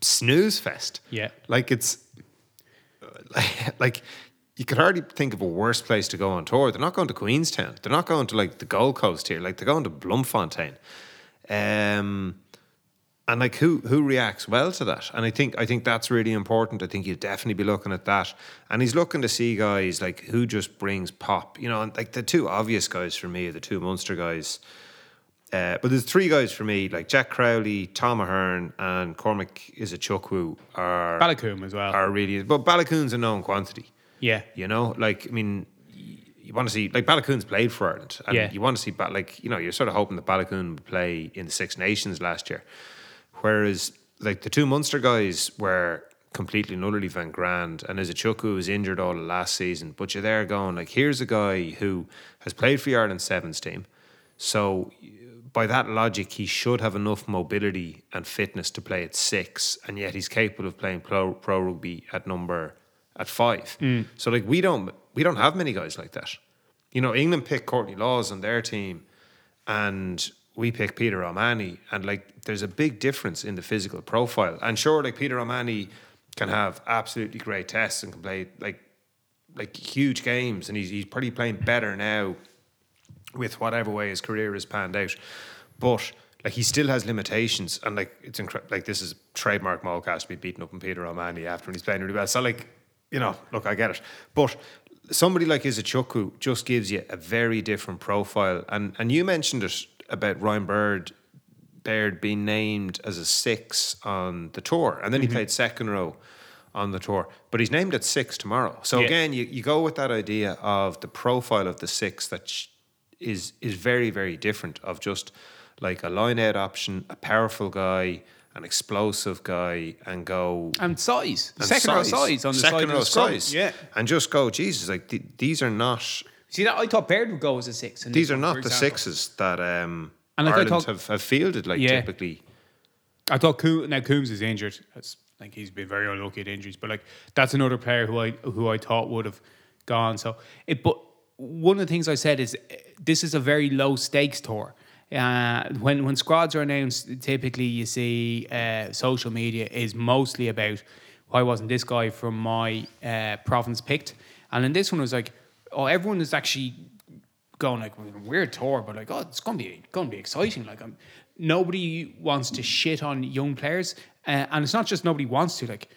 snooze fest.
Yeah.
like it's (laughs) like you could hardly think of a worse place to go on tour. They're not going to Queenstown. They're not going to like the Gold Coast here. Like they're going to Bloemfontein. Um, and like who who reacts well to that? And I think I think that's really important. I think you'd definitely be looking at that. And he's looking to see guys like who just brings pop. You know, and like the two obvious guys for me are the two Munster guys. Uh, but there's three guys for me, like Jack Crowley, Tom Ahern, and Cormac Izuchukwu are
Baloucoune as well.
are really. But Baloucoune's a known quantity.
Yeah.
You know, like I mean, you want to see like Baloucoune's played for Ireland, and
Yeah.
you want to see like you know you're sort of hoping that Balakoon would play in the Six Nations last year, whereas like the two Munster guys were completely and utterly Van Grand, and Izuchukwu was injured all of last season, but you're there going like here's a guy who has played for the Ireland sevens team, so by that logic, he should have enough mobility and fitness to play at six, and yet he's capable of playing pro, pro rugby at number at five. Mm. So like we don't we don't have many guys like that. You know, England picked Courtney Lawes on their team, and we pick Peter O'Mahony, and like there's a big difference in the physical profile. And sure, like Peter O'Mahony can have absolutely great tests and can play like like huge games, and he's he's probably playing better now with whatever way his career has panned out. But like he still has limitations, and like it's incredible. Like this is trademark Molecast to be beaten up on Peter O'Mahony after when he's playing really well. So like you know, look, I get it, but somebody like Izuchukwu just gives you a very different profile. And and you mentioned it about Ryan Bird, Baird being named as a six on the tour, and then
Mm-hmm.
he played second row on the tour. But he's named at six tomorrow. So
Yeah.
again, you, you go with that idea of the profile of the six that sh- is is very very different of just like a line out option, a powerful guy. An explosive guy and go
And size.
and
Second row size on the
second
side
row
of the scrum.
size.
Yeah.
and just go. Jesus, like th- these are not
See that I thought Baird would go as a six.
these are not the
example.
sixes that um,
And like I
Ireland
thought-
have, have fielded like
Yeah.
typically.
I thought Coombes, now Coombes is injured. That's like he's been very unlucky at injuries, but like that's another player who I who I thought would have gone. So it, but one of the things I said is eh, this is a very low stakes tour. Uh, when when squads are announced, typically you see uh, social media is mostly about why wasn't this guy from my uh, province picked, and in this one was like oh everyone is actually going like weird tour, but like oh it's gonna be gonna be exciting. Like I'm, nobody wants to shit on young players, uh, and it's not just nobody wants to. Like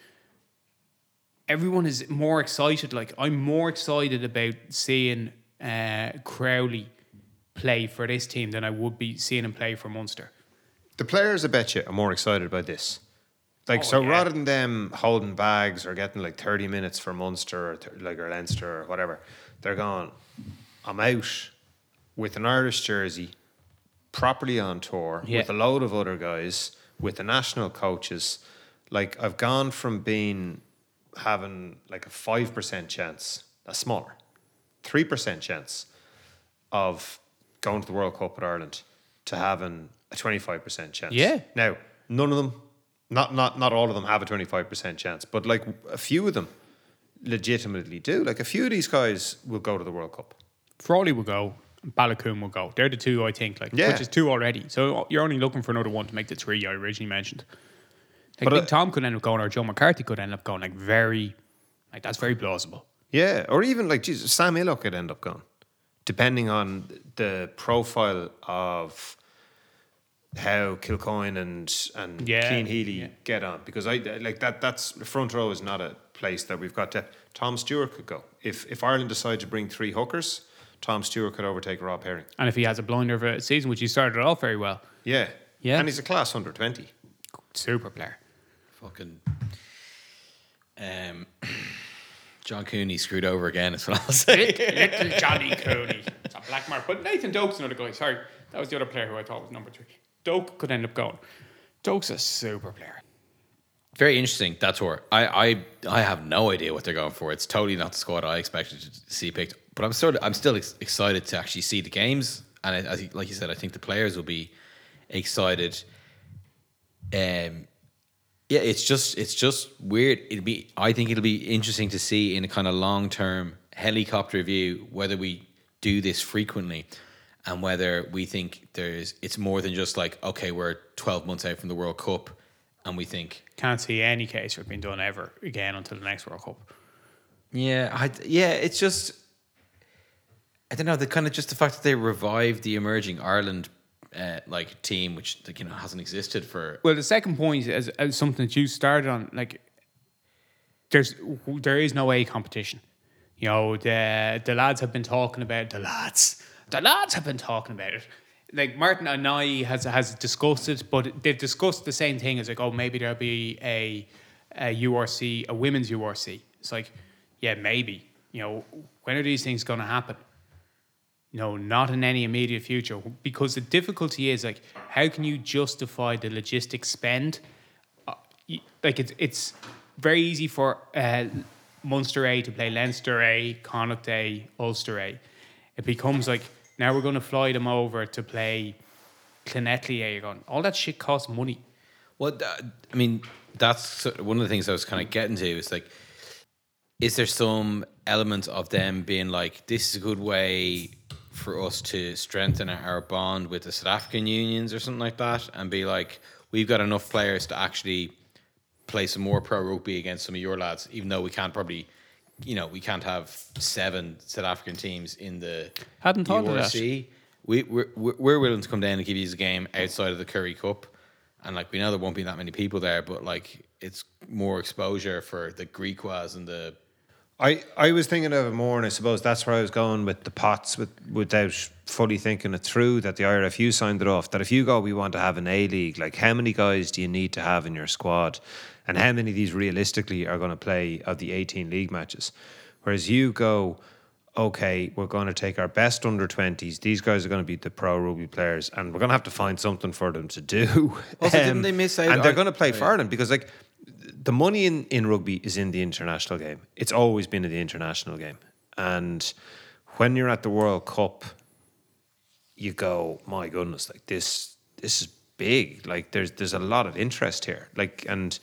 everyone is more excited. Like I'm more excited about seeing uh, Crowley play for this team than I would be seeing him play for Munster.
The players, I bet you, are more excited about this. Like
Oh,
so,
yeah.
rather than them holding bags or getting like thirty minutes for Munster or th- like or Leinster or whatever, they're going. I'm out with an Irish jersey, properly on tour
Yeah.
with a load of other guys with the national coaches. Like I've gone from being having like a five percent chance, a smaller, three percent chance of going to the World Cup with Ireland to having a 25% chance.
Yeah.
Now, none of them, not not not all of them have a 25% chance, but like a few of them legitimately do. Like a few of these guys will go to the World Cup.
Frawley will go. and Baloucoune will go. They're the two I think, like
Yeah.
which is two already. So you're only looking for another one to make the three I originally mentioned. Like
But,
Big
uh,
Tom could end up going, or Joe McCarthy could end up going. Like very, like that's very plausible.
Yeah, or even like Jesus, Sam Illo could end up going, depending on the profile of how Kilcoyne and and
Yeah,
Cian Healy
yeah.
get on. Because I like that. That's the front row is not a place that we've got to. Tom Stewart could go if if Ireland decide to bring three hookers. Tom Stewart could overtake Rob Herring.
And if he has a blinder of a season, which he started off very well,
Yeah,
Yeah.
and he's a class under twenty.
super player.
Fucking. Um, (clears throat) John Cooney screwed over again. Is what I'll say.
Little Johnny (laughs) Cooney. It's a black mark. But Nathan Doak's another guy. Sorry, that was the other player who I thought was number three. Doak could end up going. Doak's a super player.
Very interesting That's where I, I I have no idea what they're going for. It's totally not the squad I expected to see picked. But I'm sort of I'm still ex- excited to actually see the games. And I, I think, like you said, I think the players will be excited. Um, yeah, it's just it's just weird. It'll be I think it'll be interesting to see in a kind of long term helicopter view whether we do this frequently and whether we think there's it's more than just like okay we're 12 months out from the World Cup and we think
Can't see any case for it being done ever again until the next World Cup.
Yeah, I, yeah, it's just I don't know the kind of just the fact that they revived the emerging Ireland uh, like team, which like, you know hasn't existed for.
Well, the second point is, is something that you started on. Like, there's there is no A competition. You know, the the lads have been talking about the lads. The lads have been talking about it. Like Martin and I has has discussed it, but they've discussed the same thing as like, oh, maybe there'll be a a URC, a women's URC. It's like, yeah, maybe. You know, when are these things going to happen? No, not in any immediate future. Because the difficulty is like, how can you justify the logistics spend? Uh, like it's it's very easy for uh, Munster A to play Leinster A, Connacht A, Ulster A. It becomes like now we're going to fly them over to play Clonetly A. You're all that shit costs money.
Well, I mean, that's one of the things I was kind of getting to. Is like, is there some element of them being like, this is a good way for us to strengthen our bond with the South African unions or something like that, and be like, we've got enough players to actually play some more pro rugby against some of your lads, even though we can't probably, you know, we can't have seven South African teams in the
Hadn't thought of that.
We, we're, we're we're willing to come down and give you a game outside of the Currie Cup. And like we know there won't be that many people there, but like it's more exposure for the Griquas and the
I, I was thinking of it more, and I suppose that's where I was going with the Potts, with, without fully thinking it through. That the IRFU signed it off. That if you go, we want to have an A League. Like, how many guys do you need to have in your squad, and how many of these realistically are going to play of the eighteen league matches? Whereas you go, okay, we're going to take our best under twenties. These guys are going to be the pro rugby players, and we're going to have to find something for them to do.
Also, didn't (laughs) um, they miss out
And they're going to play
oh, yeah.
for them because, like, the money in, in rugby is in the international game. It's always been in the international game. And when you're at the World Cup, you go, my goodness, like this this is big. Like there's there's a lot of interest here. Like and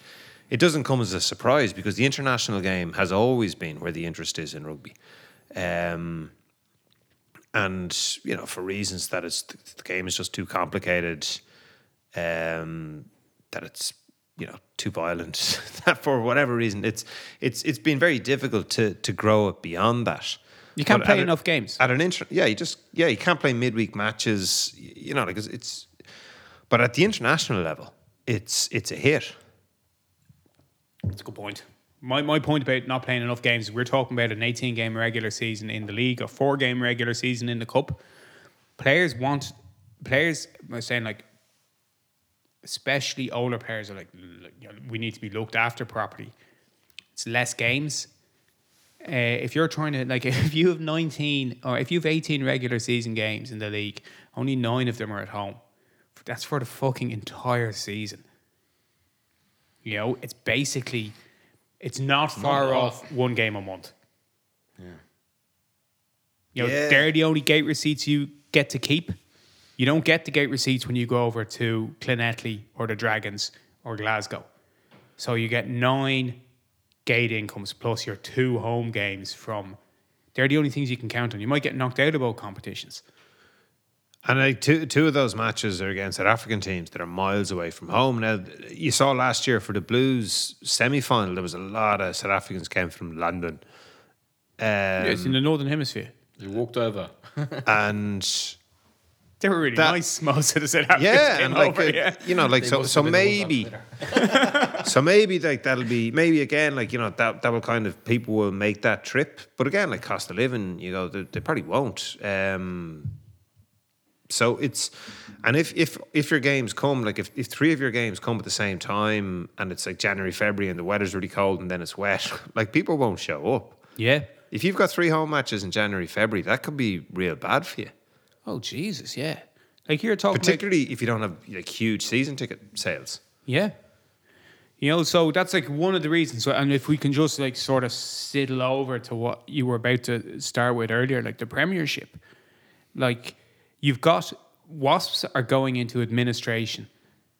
it doesn't come as a surprise because the international game has always been where the interest is in rugby. Um and you know, for reasons that it's the game is just too complicated, um, that it's you know too violent (laughs) for whatever reason it's it's it's been very difficult to to grow it beyond that
You can't
But
play
at a-
enough games.
at an inter yeah you just yeah you can't play midweek matches you know because it's but at the international level it's it's a hit
That's a good point. My, my point about not playing enough games, we're talking about an 18 game regular season in the league, a four game regular season in the cup. Players want, players are saying like, especially older players are like, you know, we need to be looked after properly. It's less games. Uh, if you're trying to, like, (laughs) if you have 19 or if you have 18 regular season games in the league, only nine of them are at home. That's for the fucking entire season. You know, it's basically, it's not far off one game a month. Yeah. You know,
Yeah.
they're the only gate receipts you get to keep. You don't get the gate receipts when you go over to Clonettley or the Dragons or Glasgow. So you get nine gate incomes plus your two home games from. They're the only things you can count on. You might get knocked out of both competitions.
And like two two of those matches are against South African teams that are miles away from home. Now you saw last year for the Blues semi final, there was a lot of South Africans came from London. Um,
it's in the Northern Hemisphere.
You walked over. (laughs)
and
They were really
That-
nice. Most of the South Africans
yeah,
came
and like
over.
uh,
yeah.
you know, like
They
so so
have been the ones on
maybe (laughs) (laughs) so maybe like that'll be maybe again like you know that that will kind of people will make that trip, but again like cost of living, you know, they, they probably won't. Um, so it's and if if if your games come like if, if three of your games come at the same time and it's like January February and the weather's really cold and then it's wet, (laughs) like people won't show up.
yeah.
If you've got three home matches in January February, that could be real bad for you.
Oh Jesus, yeah. Like you're talking, about-
Particularly if you don't have like huge season ticket sales.
yeah. You know, so that's like one of the reasons. So, and if we can just like sort of sidle over to what you were about to start with earlier, like the Premiership, like you've got Wasps are going into administration.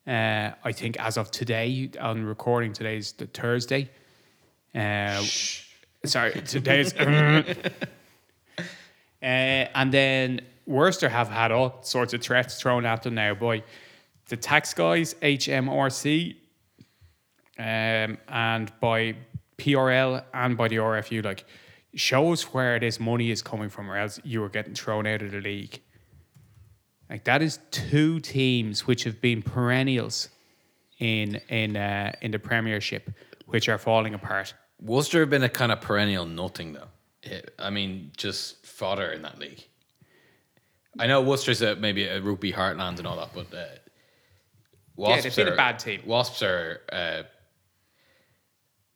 Uh, I think as of today, on recording today's the Thursday. Uh, sorry, today's. (laughs) Uh, and then Worcester have had all sorts of threats thrown at them now by the tax guys, HMRC, um, and by PRL and by the RFU. Like, show us where this money is coming from, or else you are getting thrown out of the league. Like that is two teams which have been perennials in in uh, in the Premiership, which are falling apart.
Worcester have been a kind of perennial nothing though. I mean, just fodder in that league. I know Worcester's a, maybe a rugby heartland and all that, but uh, Wasps
they've been a
are-
bad team.
Wasps are uh,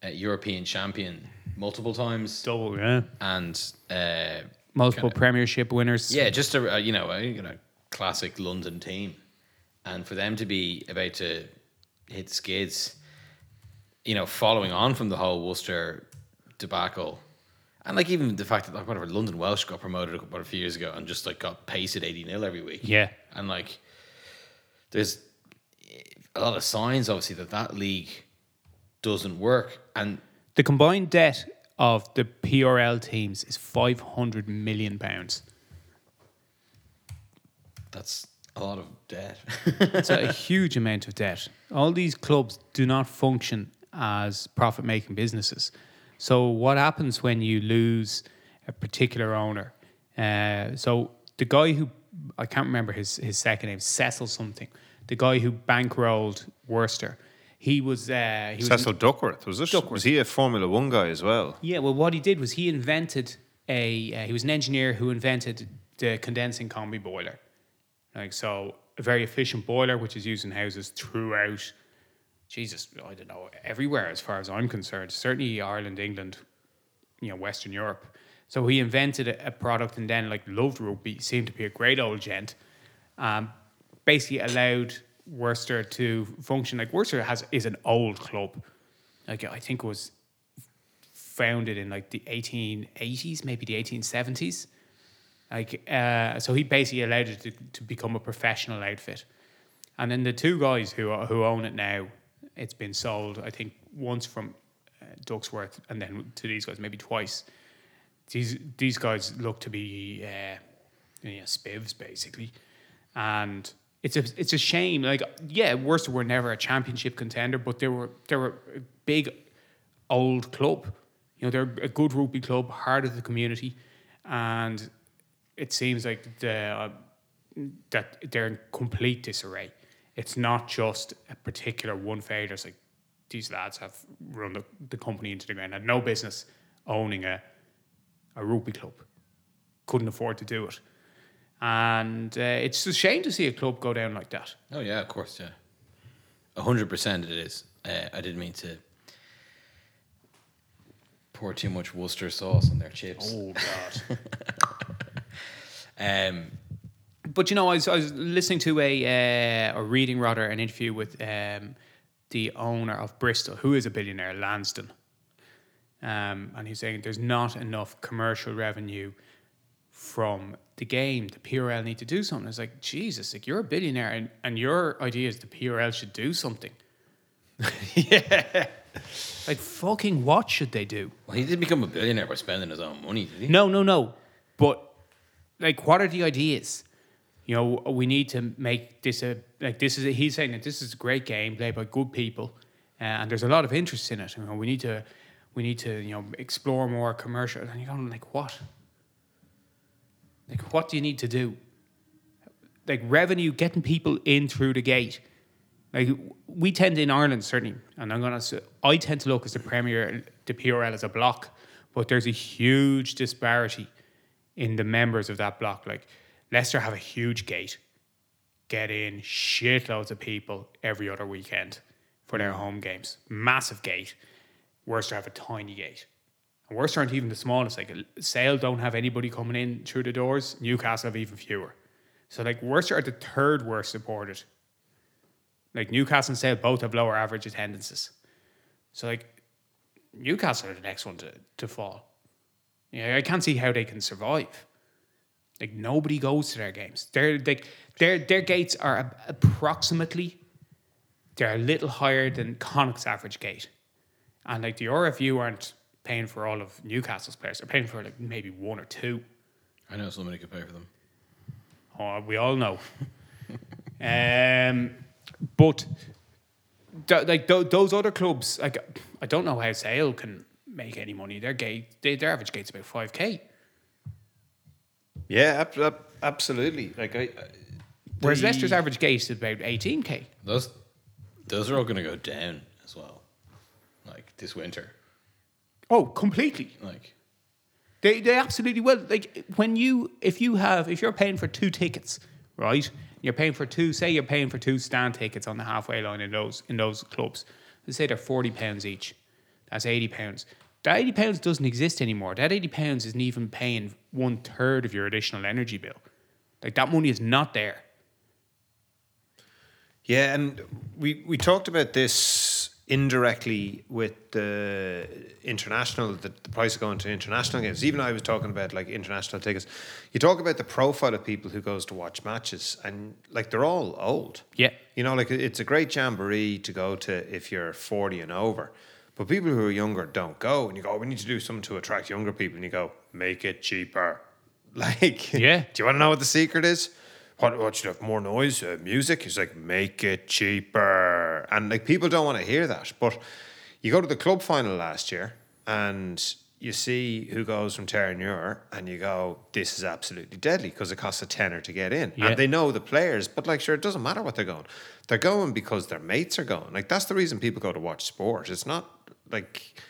a European champion multiple times,
Double, yeah.
and uh,
Multiple Premiership winners.
yeah, just a, a you know a you know classic London team, and for them to be about to hit skids, you know, following on from the whole Worcester debacle, and like even the fact that like whatever London Welsh got promoted about a few years ago and just like got pasted eighty 0 every week,
Yeah.
and like there's a lot of signs obviously that that league doesn't work, and
The combined debt of the PRL teams is five hundred million pounds.
that's a lot of debt.
It's a (laughs) huge amount of debt. All these clubs do not function as profit making businesses. So, what happens when you lose a particular owner? Uh, so, the guy who, I can't remember his, his second name, Cecil something, the guy who bankrolled Worcester, He was uh, he was
Cecil Duckworth was it? Was he a Formula One guy as well?
yeah. Well, what he did was he invented a uh, he was an engineer who invented the condensing combi boiler, like so a very efficient boiler which is used in houses throughout. Jesus, I don't know everywhere as far as I'm concerned. Certainly Ireland, England, you know, Western Europe. So he invented a, a product and then like loved rugby, seemed to be a great old gent. Um, basically allowed Worcester to function. Like Worcester has is an old club. Like I think it was founded in like the 1880s, maybe the 1870s. Like uh, so he basically allowed it to, to become a professional outfit. And then the two guys who who own it now, it's been sold. I think once from uh, Ducksworth, and then to these guys maybe twice. These these guys look to be uh, you know, spivs basically, and it's a it's a shame. Like yeah, Worcester were never a championship contender, but they were they were a big old club. You know, they're a good rugby club, heart of the community, and it seems like the uh, that they're in complete disarray. It's not just a particular one failure. It's like these lads have run the, the company into the ground, had no business owning a a rugby club, couldn't afford to do it, and uh, it's a shame to see a club go down like that.
Oh yeah, of course, yeah. A hundred percent, it is. Uh, I didn't mean to pour too much Worcester sauce on their chips.
Oh God. (laughs)
Um,
But you know, I was, I was listening to a uh, or reading rather an interview with um, the owner of Bristol, who is a billionaire, Lansdown, um, and he's saying there's not enough commercial revenue from the game. The PRL need to do something. It's like Jesus, like you're a billionaire, and, and your idea is the PRL should do something. (laughs) (laughs) yeah, like fucking what should they do?
well, he did become a billionaire by spending his own money, did he?
No, no, no. But like, what are the ideas? You know, we need to make this a like this is. A, he's saying that this is a great game played by good people, uh, and there's a lot of interest in it. You know, we need to, we need to, you know, explore more commercial. And you're going like, what? Like, what do you need to do? Like revenue, getting people in through the gate. Like we tend in Ireland certainly, and I'm gonna. I tend to look as the Premier, the PRL as a block, but there's a huge disparity in the members of that block. Like Leicester have a huge gate, get in shitloads of people every other weekend for their mm. home games. Massive gate. Worcester have a tiny gate. And Worcester aren't even the smallest. Like Sale don't have anybody coming in through the doors. Newcastle have even fewer. So like Worcester are the third worst supported. Like Newcastle and Sale both have lower average attendances. So like Newcastle are the next one to, to fall. Yeah, I can't see how they can survive. Like nobody goes to their games. Their like their their gates are approximately they're a little higher than Connacht's average gate, and like the RFU aren't paying for all of Newcastle's players. They're paying for like maybe one or two.
I know somebody could pay for them.
Oh, we all know. (laughs) um, but th- like th- those other clubs, like I don't know how Sale can make any money. Their gate, they, their average gate's about five k.
Yeah, ab- ab- absolutely. Like I, I
Whereas
the-
Leicester's average gate is about 18k.
Those those are all going to go down as well, like this winter.
Oh, completely.
Like
They they absolutely will. Like when you if you have if you're paying for two tickets, right? You're paying for two. Say you're paying for two stand tickets on the halfway line in those in those clubs. Let's say they're forty pounds each. That's eighty pounds. That eighty pounds doesn't exist anymore. That eighty pounds isn't even paying one third of your additional energy bill. Like that money is not there.
Yeah, and we we talked about this indirectly with the international, the, the price of going to international games. Even I was talking about like international tickets. You talk about the profile of people who goes to watch matches, and like they're all old.
Yeah.
you know, like it's a great jamboree to go to if you're forty and over. But people who are younger don't go, and you go, oh, "We need to do something to attract younger people." And you go, "Make it cheaper." (laughs) Like,
Yeah.
do you want to know what the secret is? What, what should have more noise, uh, music? He's like, make it cheaper. And like, people don't want to hear that. But you go to the club final last year, and you see who goes from Terranure and you go, this is absolutely deadly because it costs a tenner to get in.
Yeah.
And they know the players, but like, sure, it doesn't matter what they're going. They're going because their mates are going. Like, that's the reason people go to watch sport. It's not like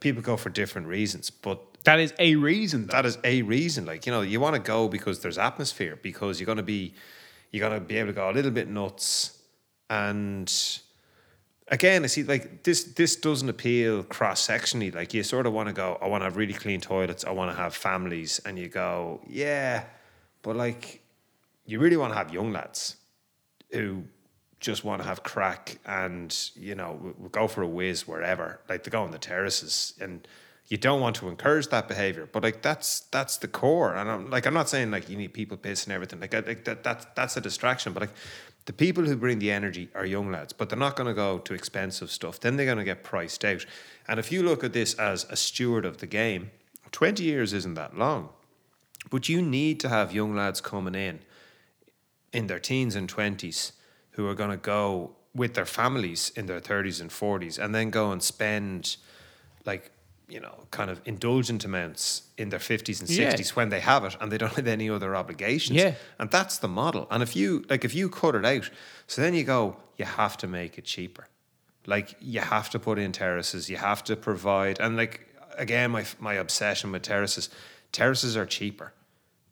people go for different reasons, but
That is a reason. Though.
that is a reason. Like, you know, you want to go because there's atmosphere, because you're going to be, you're going to be able to go a little bit nuts. And again, I see like this, this doesn't appeal cross sectionally. Like, you sort of want to go, I want to have really clean toilets, I want to have families. And you go, yeah, but like, you really want to have young lads who just want to have craic and you know go for a whiz wherever. Like they go on the terraces and you don't want to encourage that behavior but like that's that's the core. And I'm like I'm not saying like you need people piss and everything. Like, I- like that that's that's a distraction but like the people who bring the energy are young lads but they're not going to go to expensive stuff. Then they're going to get priced out. And if you look at this as a steward of the game 20 years isn't that long but you need to have young lads coming in in their teens and 20s who are going to go with their families in their 30s and 40s and then go and spend like you know kind of indulgent amounts in their 50s and 60s
Yeah.
when they have it and they don't have any other obligations.
Yeah.
and that's the model. And if you like if you cut it out so then you go you have to make it cheaper. Like you have to put in terraces you have to provide and like again my my obsession with terraces. Terraces are cheaper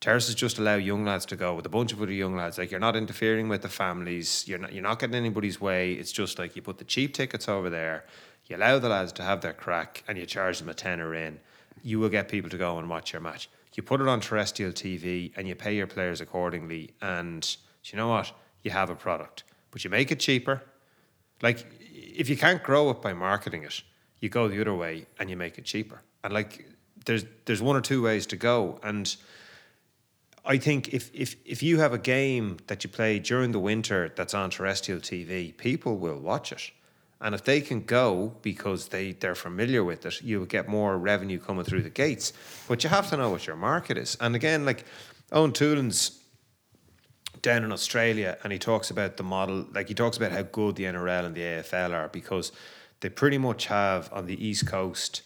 terraces just allow young lads to go with a bunch of other young lads. Like you're not interfering with the families. You're not you're not getting anybody's way. It's just like you put the cheap tickets over there you allow the lads to have their craic and you charge them a tenner in. You will get people to go and watch your match. You put it on terrestrial TV and you pay your players accordingly and you know what? You have a product. But you make it cheaper. Like if you can't grow it by marketing it, you go the other way and you make it cheaper. And like there's there's one or two ways to go. And I think if if if you have a game that you play during the winter that's on terrestrial TV, people will watch it. And if they can go because they, they're familiar with it, you'll get more revenue coming through the gates. But you have to know what your market is. And again, like Eoin Toolan's down in Australia and he talks about the model, like he talks about how good the NRL and the AFL are because they pretty much have on the East Coast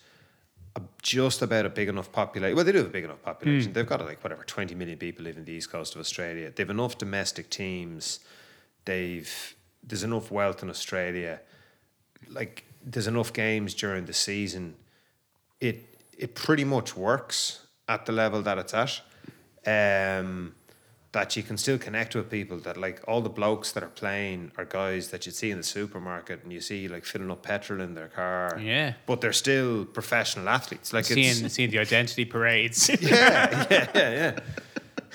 just about a big enough population. Well, they do have a big enough population. They've got like whatever, 20 million people live in the East Coast of Australia. They've enough domestic teams. They've, there's enough wealth in Australia. Like, there's enough games during the season. It, it pretty much works at the level that it's at. Um, that you can still connect with people that like all the blokes that are playing are guys that you see in the supermarket and you see like filling up petrol in their car.
Yeah.
But they're still professional athletes. Like
seeing
it's
seeing the identity parades. (laughs)
yeah, yeah, yeah,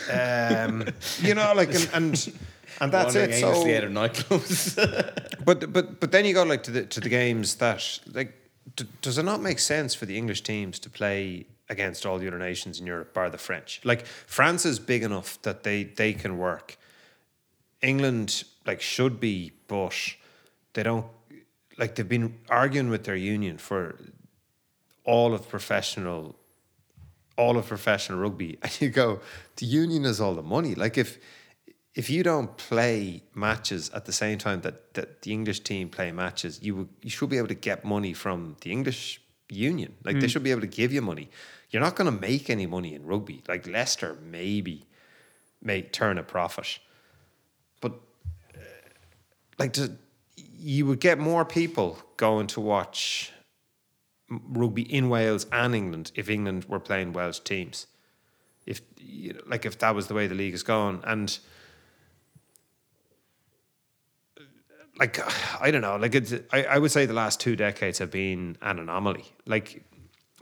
yeah. Um, you know, like and and, and that's
Wandering
it.
aimlessly
So,
out of nightclubs. (laughs)
but but but then you go like to the to the games that like d- does it not make sense for the English teams to play against all the other nations in Europe bar the French? Like France is big enough that they they can work. England like should be, but they don't like they've been arguing with their union for all of professional all of professional rugby. (laughs) And you go the union is all the money. Like if if you don't play matches at the same time that, that the English team play matches you you should be able to get money from the English union. Like they mm. should be able to give you money you're not going to make any money in rugby like Leicester maybe may turn a profit but uh, like to, you would get more people going to watch rugby in Wales and England if England were playing Welsh teams. If you know, like if that was the way the league is going, and like (sighs) I don't know, like it's I, I would say the last two decades have been an anomaly. Like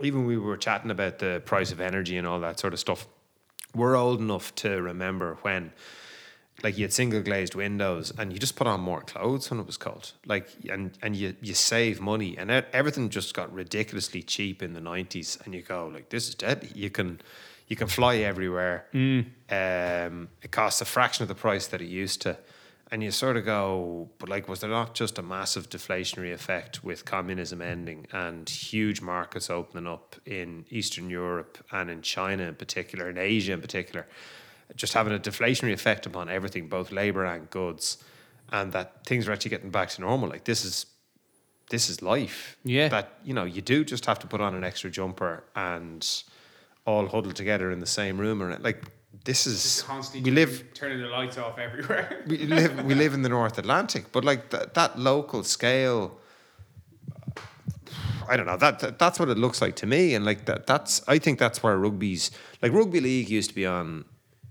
even we were chatting about the price of energy and all that sort of stuff. We're old enough to remember when like you had single glazed windows and you just put on more clothes when it was cold. Like and and you you save money and everything just got ridiculously cheap in the 90s and you go like this is deadly you can you can fly everywhere. Um it costs a fraction of the price that it used to and you sort of go but like was there not just a massive deflationary effect with communism ending and huge markets opening up in eastern europe and in china in particular in asia in particular just having a deflationary effect upon everything, both labor and goods, and that things are actually getting back to normal. Like this is this is life.
Yeah.
That you know you do just have to put on an extra jumper and all huddle together in the same room or like this is constantly we live
turning the lights off everywhere. (laughs)
we live we live in the North Atlantic, but like th- that local scale. I don't know that, that that's what it looks like to me, and like that that's I think that's where rugby's like rugby league used to be on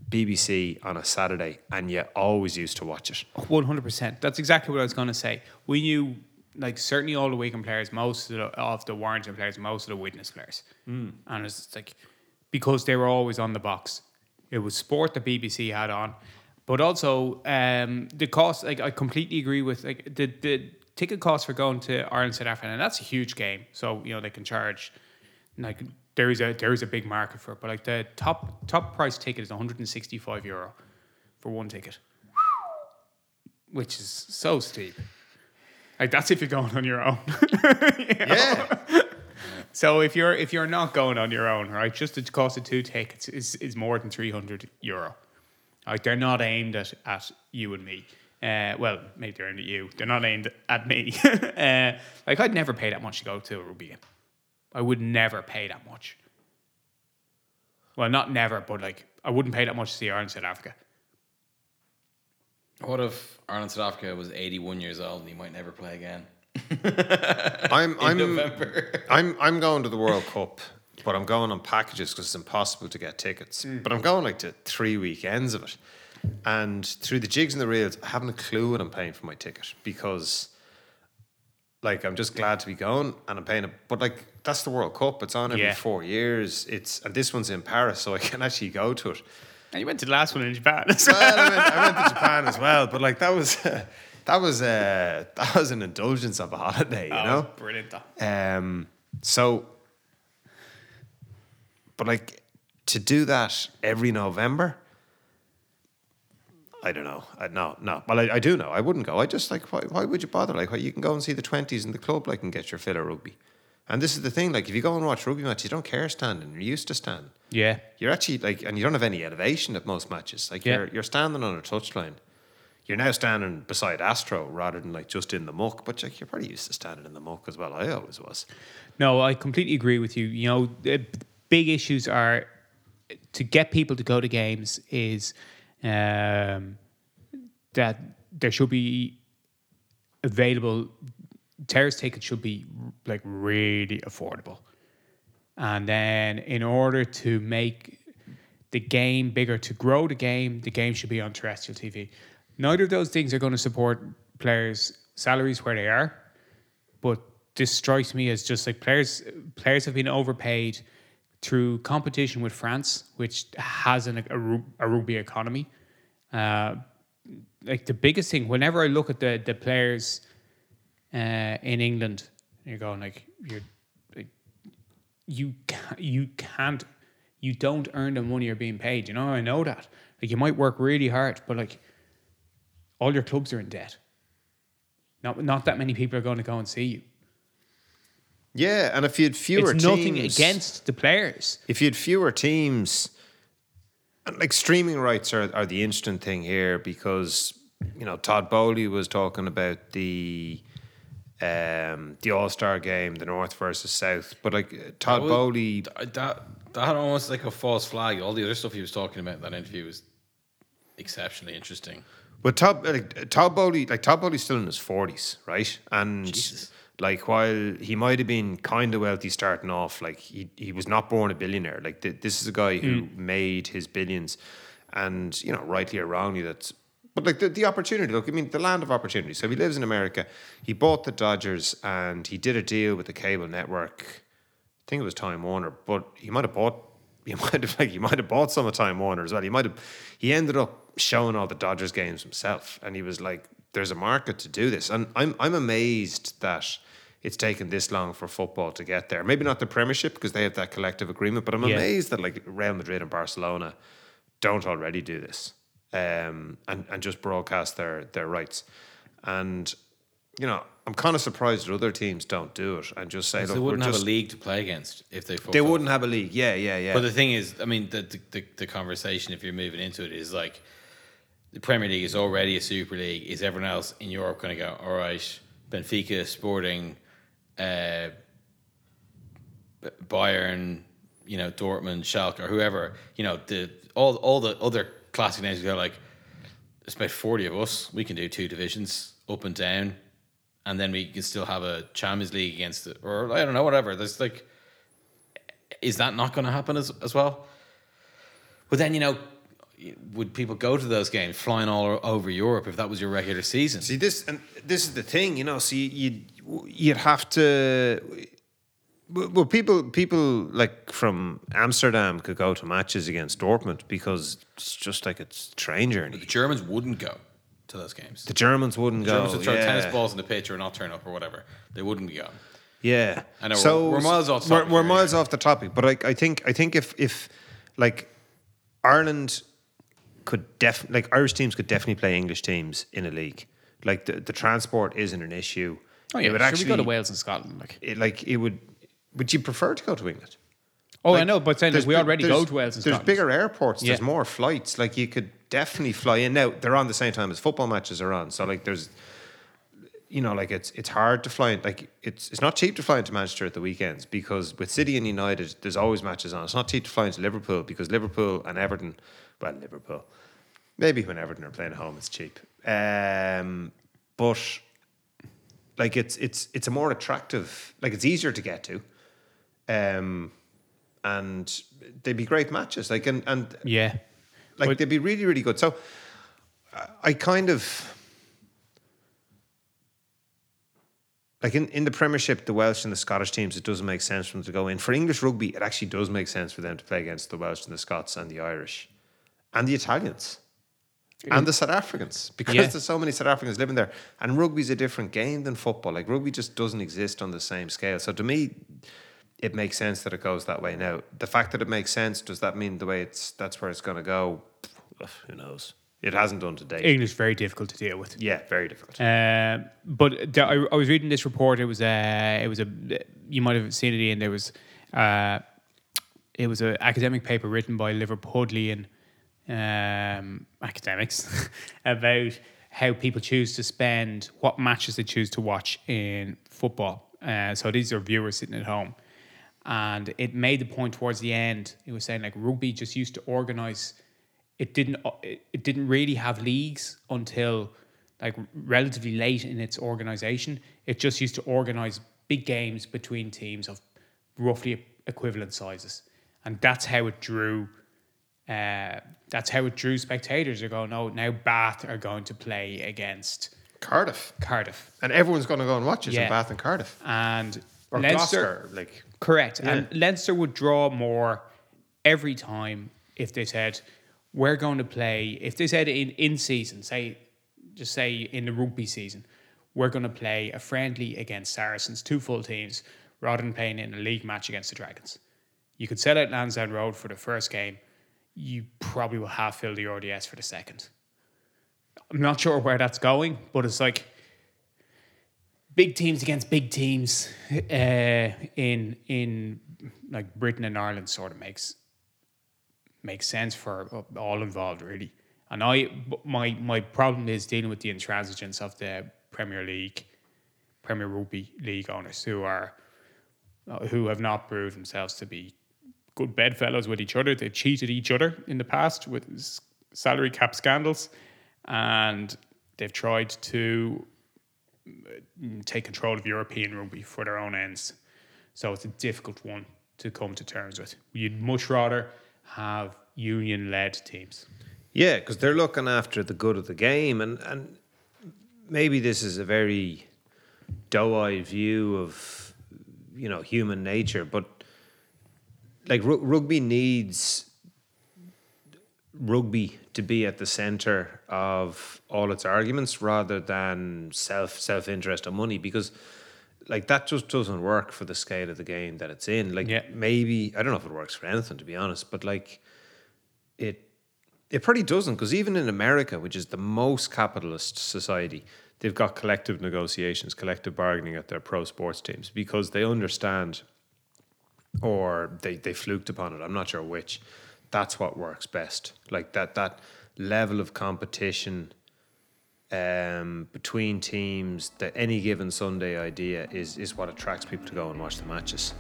BBC on a Saturday, and you always used to watch it.
One hundred percent. That's exactly what I was going to say. We knew, like, certainly all the Wigan players, most of the, of the Warrington players, most of the Widnes players, mm. and it's like because they were always on the box. It was sport that BBC had on, but also um, the cost. Like, I completely agree with like the the ticket cost for going to Ireland South Africa, and that's a huge game. So you know they can charge like there is a there is a big market for it. But like the top top price ticket is 165 euro for one ticket, which is so steep. Like that's if you're going on your own. (laughs) You?
Yeah,
So if you're if you're not going on your own, right, just the cost of two tickets is, is more than 300 euro. Like they're not aimed at at you and me. Uh, well, maybe they're aimed at you. They're not aimed at me. (laughs) uh, like I'd never pay that much to go to a rugby game. I would never pay that much. Well, not never, but like I wouldn't pay that much to see Ireland South Africa.
What if Ireland South Africa was 81 years old and he might never play again? (laughs)
I'm I'm
November.
I'm I'm going to the World Cup, but I'm going on packages because it's impossible to get tickets. Hmm. But I'm going like to three weekends of it, and through the jigs and the reels, I haven't a clue what I'm paying for my ticket because, like, I'm just glad to be going and I'm paying it. But like, that's the World Cup. It's on every
Yeah.
four years. It's and this one's in Paris, so I can actually go to it.
And you went to the last one in Japan.
Well, I went, I went to (laughs) Japan as well, but like that was (laughs) that was uh, that was an indulgence of a holiday, you know.
brilliant.
Um, so, but like to do that every November, I don't know. I, no, no. Well, I, I do know. I wouldn't go. I just like, why, why would you bother? Like, why, you can go and see the 20s in the club, like, and get your fill of rugby. And this is the thing, like, if you go and watch rugby matches, you don't care standing. You're used to standing.
Yeah.
You're actually like, and you don't have any elevation at most matches. Like,
Yeah.
you're, you're standing on a touchline. You're now standing beside Astro rather than like just in the muck. But like, you're probably used to standing in the muck as well. I always was.
No, I completely agree with you. You know, the big issues are to get people to go to games is um, that there should be available terrace tickets should be like really affordable, and then in order to make the game bigger, to grow the game, the game should be on terrestrial TV. Neither of those things are going to support players' salaries where they are but this strikes me as just like players players have been overpaid through competition with France, which has an, a, a rugby economy. Uh, like the biggest thing, whenever I look at the the players uh, in England, you're going like you're you can't, you can't you don't earn the money you're being paid. You know, I know that. Like you might work really hard, but like all your clubs are in debt. Not not that many people are going to go and see you.
Yeah, and if you had fewer
it's nothing
teams,
against the players.
if you had fewer teams, and like streaming rights are, are the interesting thing here because you know Todd Boehly was talking about the um, the All Star game, the North versus South, but like Todd
Well, Boehly, that that almost like a false flag. All the other stuff he was talking about in that interview was exceptionally interesting.
But Todd, like, Todd Boehly, like Todd Boehly's still in his forties, right? And
Jesus.
like, while he might have been kind of wealthy starting off, like he he was not born a billionaire. Like th- this is a guy who mm. made his billions, and you know, rightly or wrongly, that's. But like the, the opportunity, look, I mean, the land of opportunity. So he lives in America. He bought the Dodgers, and he did a deal with the cable network. I think it was Time Warner, but he might have bought. (laughs) He might have like he might have bought some of Time Warner as well. He might have. He ended up showing all the Dodgers games himself, and he was like, "There's a market to do this," and I'm I'm amazed that it's taken this long for football to get there. Maybe not the Premiership because they have that collective agreement, but I'm
Yeah.
amazed that like Real Madrid and Barcelona don't already do this, um, and and just broadcast their their rights, and. You know, I'm kind of surprised that other teams don't do it and just say,
They
"Look, we're
wouldn't have
just
a league to play against if they.
they wouldn't have a league. Yeah, yeah, yeah.
But the thing is, I mean, the, the the the conversation if you're moving into it is like the Premier League is already a super league. Is everyone else in Europe going to go? All right, Benfica, Sporting, uh, Bayern, you know, Dortmund, Schalke, or whoever, you know, the all all the other classic names go like, It's about forty of us. We can do two divisions up and down, and then we can still have a Champions League against it, or I don't know, whatever. There's like, is that not going to happen as as well? But then you know, would people go to those games flying all over Europe if that was your regular season?
See this, and this is the thing, you know. See, you you'd have to. Well, well, people people like from Amsterdam could go to matches against Dortmund because it's just like it's train journey.
the Germans wouldn't go to those games.
The Germans wouldn't
The
go.
Germans would throw
yeah.
tennis balls in the pitch or not turn up or whatever. They wouldn't be going.
Yeah,
I know, we're- we're miles off
We're, we're miles
yeah.
off the topic, but I, I think I think if if like Ireland could def like Irish teams could definitely play English teams in a league. Like the, the transport isn't an issue.
Oh
It
yeah,
would
sure,
actually
we go to Wales and Scotland. Like,
It, like it would. Would you prefer to go to England?
oh, I know, but saying
there's
like, we
bi-
already
there's-
go to Wales and Scotland.
There's
Scotland.
bigger airports. There's
Yeah.
more flights. Like you could definitely fly in. Now they're on the same time as football matches are on. So like there's, you know, like it's it's hard to fly. In, like it's it's not cheap to fly into Manchester at the weekends because with City and United, there's always matches on. It's not cheap to fly into Liverpool because Liverpool and Everton, well, Liverpool, maybe when Everton are playing at home, it's cheap. Um, but like it's it's it's a more attractive. Like it's easier to get to. Um, and they'd be great matches. Like and and
yeah,
like
But-
they'd be really really good. So I- kind of like in, in the Premiership, the Welsh and the Scottish teams, it doesn't make sense for them to go in. For English rugby, it actually does make sense for them to play against the Welsh and the Scots and the Irish and the Italians and the South Africans because
Yeah.
there's so many South Africans living there. And rugby's a different game than football. Like rugby just doesn't exist on the same scale. So to me, it makes sense that it goes that way. Now, the fact that it makes sense does that mean the way it's that's where it's going to go? Ugh, Who knows? It hasn't done to date.
English very difficult to deal with.
Yeah, very difficult.
Um, but the, I, I was reading this report. It was a, it was a, you might have seen it. Ian. There was, uh, it was an academic paper written by Liverpudlian um, academics (laughs) about how people choose to spend, what matches they choose to watch in football. Uh, so these are viewers sitting at home, and it made the point towards the end. It was saying like rugby just used to organize it didn't it didn't really have leagues until like relatively late in its organization. It just used to organize big games between teams of roughly equivalent sizes, and that's how it drew. Uh, that's how it drew spectators. Are going, oh, now Bath are going to play against
Cardiff.
Cardiff,
And everyone's going to go and watch it
Yeah.
in Bath and Cardiff.
and
Or
Leinster.
Gloucester. Like,
Correct. And Leinster would draw more every time if they said, we're going to play, if they said in, in season, say, just say in the rugby season, we're going to play a friendly against Saracens, two full teams, rather than playing in a league match against the Dragons. You could sell out Lansdowne Road for the first game. You probably will half fill the RDS for the second. I'm not sure where that's going, but it's like big teams against big teams uh, in in like Britain and Ireland sort of makes makes sense for all involved really. And I my my problem is dealing with the intransigence of the Premier League, Premier Rugby League owners who are uh, who have not proved themselves to be good bedfellows with each other. They cheated each other in the past with salary cap scandals, and they've tried to Mm, take control of European rugby for their own ends. So it's a difficult one to come to terms with. You'd much rather have union led teams.
Yeah, because they're looking after the good of the game, and and maybe this is a very doe-eyed view of you know human nature, but like ru- rugby needs rugby to be at the center of all its arguments rather than self self interest or money because like that just doesn't work for the scale of the game that it's in like
Yeah.
maybe i don't know if it works for anything to be honest but like it it probably doesn't because even in America, which is the most capitalist society, they've got collective negotiations, collective bargaining at their pro sports teams because they understand, or they they fluked upon it. I'm not sure which. That's what works best. Like that that level of competition, um, between teams, that any given Sunday idea is is what attracts people to go and watch the matches.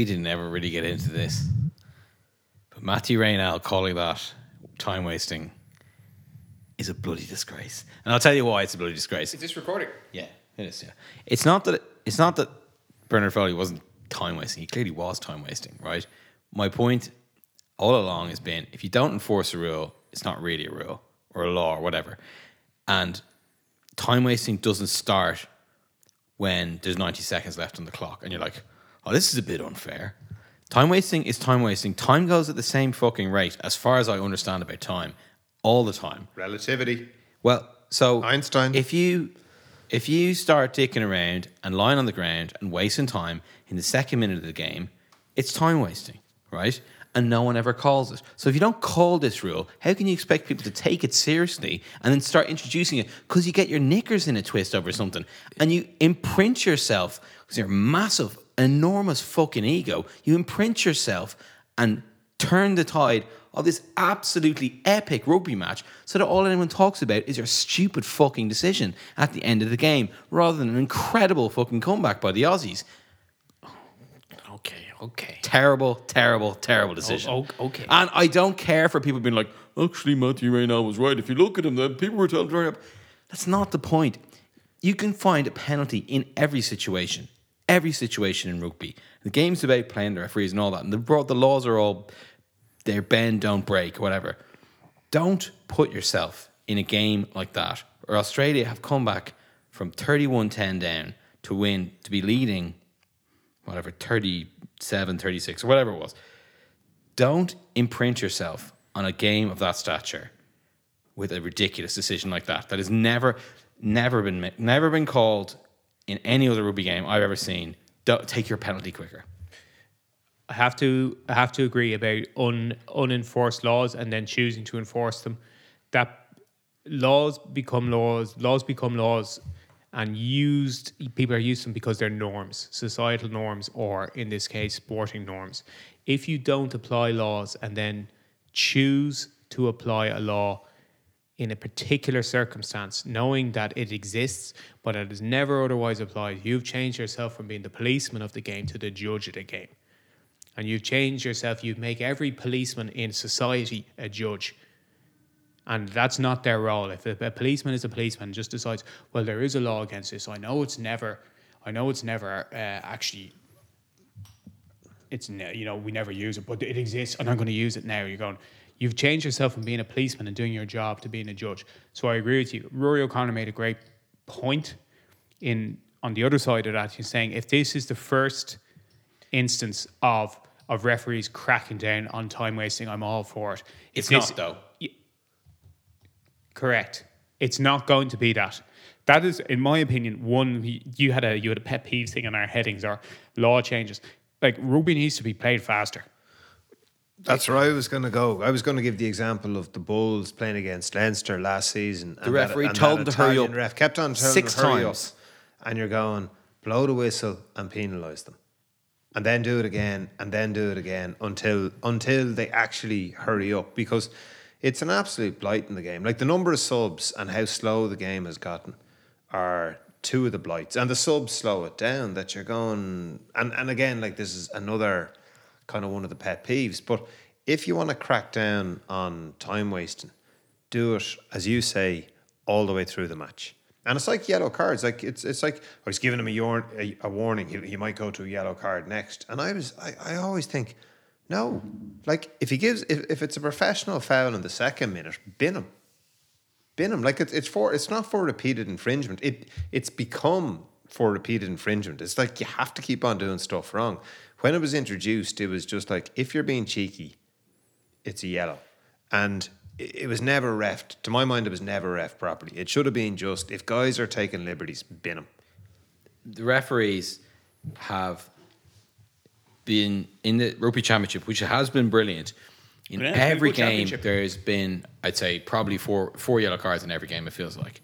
We didn't ever really get into this, but Matthew Raynal calling that time wasting is a bloody disgrace, and I'll tell you why it's a bloody disgrace.
Is this recording?
Yeah, it is. Yeah, it's not that it's not that Bernard Foley wasn't time wasting. He clearly was time wasting, right? My point all along has been: if you don't enforce a rule, it's not really a rule or a law or whatever. And time wasting doesn't start when there's 90 seconds left on the clock, and you're like, "Oh, this is a bit unfair." Time wasting is time wasting. Time goes at the same fucking rate, as far as I understand about time, all the time.
Relativity.
Well, so
Einstein.
If you if you start dicking around and lying on the ground and wasting time in the second minute of the game, it's time wasting, right? And no one ever calls it. So if you don't call this rule, how can you expect people to take it seriously and then start introducing it? Because you get your knickers in a twist over something, and you imprint yourself with your massive, enormous fucking ego. You imprint yourself and turn the tide of this absolutely epic rugby match so that all anyone talks about is your stupid fucking decision at the end of the game rather than an incredible fucking comeback by the Aussies.
Okay, okay.
Terrible, terrible, terrible decision.
oh, oh okay.
And I don't care for people being like, actually, Matthew Raynal was right. If you look at him, then people were telling him to up. That's not the point. You can find a penalty in every situation, every situation in rugby. The game's about playing the referees and all that. And the, the laws are all, they're bend, don't break, whatever. Don't put yourself in a game like that. Or Australia have come back from 31 10 down to win, to be leading whatever, 37, 36, or whatever it was. Don't imprint yourself on a game of that stature with a ridiculous decision like that. That has never, never been, never been called in any other rugby game I've ever seen. Don't, take your penalty quicker.
I have to I have to agree about un, unenforced laws and then choosing to enforce them. That laws become laws, laws become laws, and used people are used them because they're norms, societal norms, or in this case, sporting norms. If you don't apply laws and then choose to apply a law in a particular circumstance, knowing that it exists, but it is never otherwise applied, you've changed yourself from being the policeman of the game to the judge of the game and you've changed yourself, you make every policeman in society a judge. And that's not their role. If a, policeman is a policeman just decides, well, there is a law against this, I know it's never, I know it's never uh, actually, it's you know we never use it, but it exists, and I'm going to use it now. You're going, you've changed yourself from being a policeman and doing your job to being a judge. So I agree with you. Rory O'Connor made a great point in on the other side of that. He's saying if this is the first instance of of referees cracking down on time wasting, I'm all for it.
It's not, though.
Correct. It's not going to be that. That is, in my opinion, one. You had a you had a pet peeve thing in our headings or law changes. Like rugby needs to be played faster.
That's where I was going to go. I was going to give the example of the Bulls playing against Leinster last season. The
referee told them to hurry up
Ref kept on telling
six
them to hurry
times.
up, and you're going blow the whistle and penalise them, and then do it again, and then do it again until until they actually hurry up because it's an absolute blight in the game. Like the number of subs and how slow the game has gotten are two of the blights, and the subs slow it down. That you're going, and and again, like this is another kind of one of the pet peeves. But if you want to crack down on time wasting, do it as you say all the way through the match. And it's like yellow cards. Like it's it's like I was giving him a, a, a warning. He, he might go to a yellow card next. And I was I, I always think, no, like if he gives if, if it's a professional foul in the second minute, bin him bin him. Like it's it's for it's not for repeated infringement. It it's become for repeated infringement. It's like you have to keep on doing stuff wrong. When it was introduced, it was just like if you're being cheeky, it's a yellow, and it, it was never refed. To my mind, it was never refed properly. It should have been just if guys are taking liberties, bin them.
the referees have been in the rugby championship, which has been brilliant, In
Yeah, it's been a
every game, there's been, I'd say, probably four four yellow cards in every game. It feels like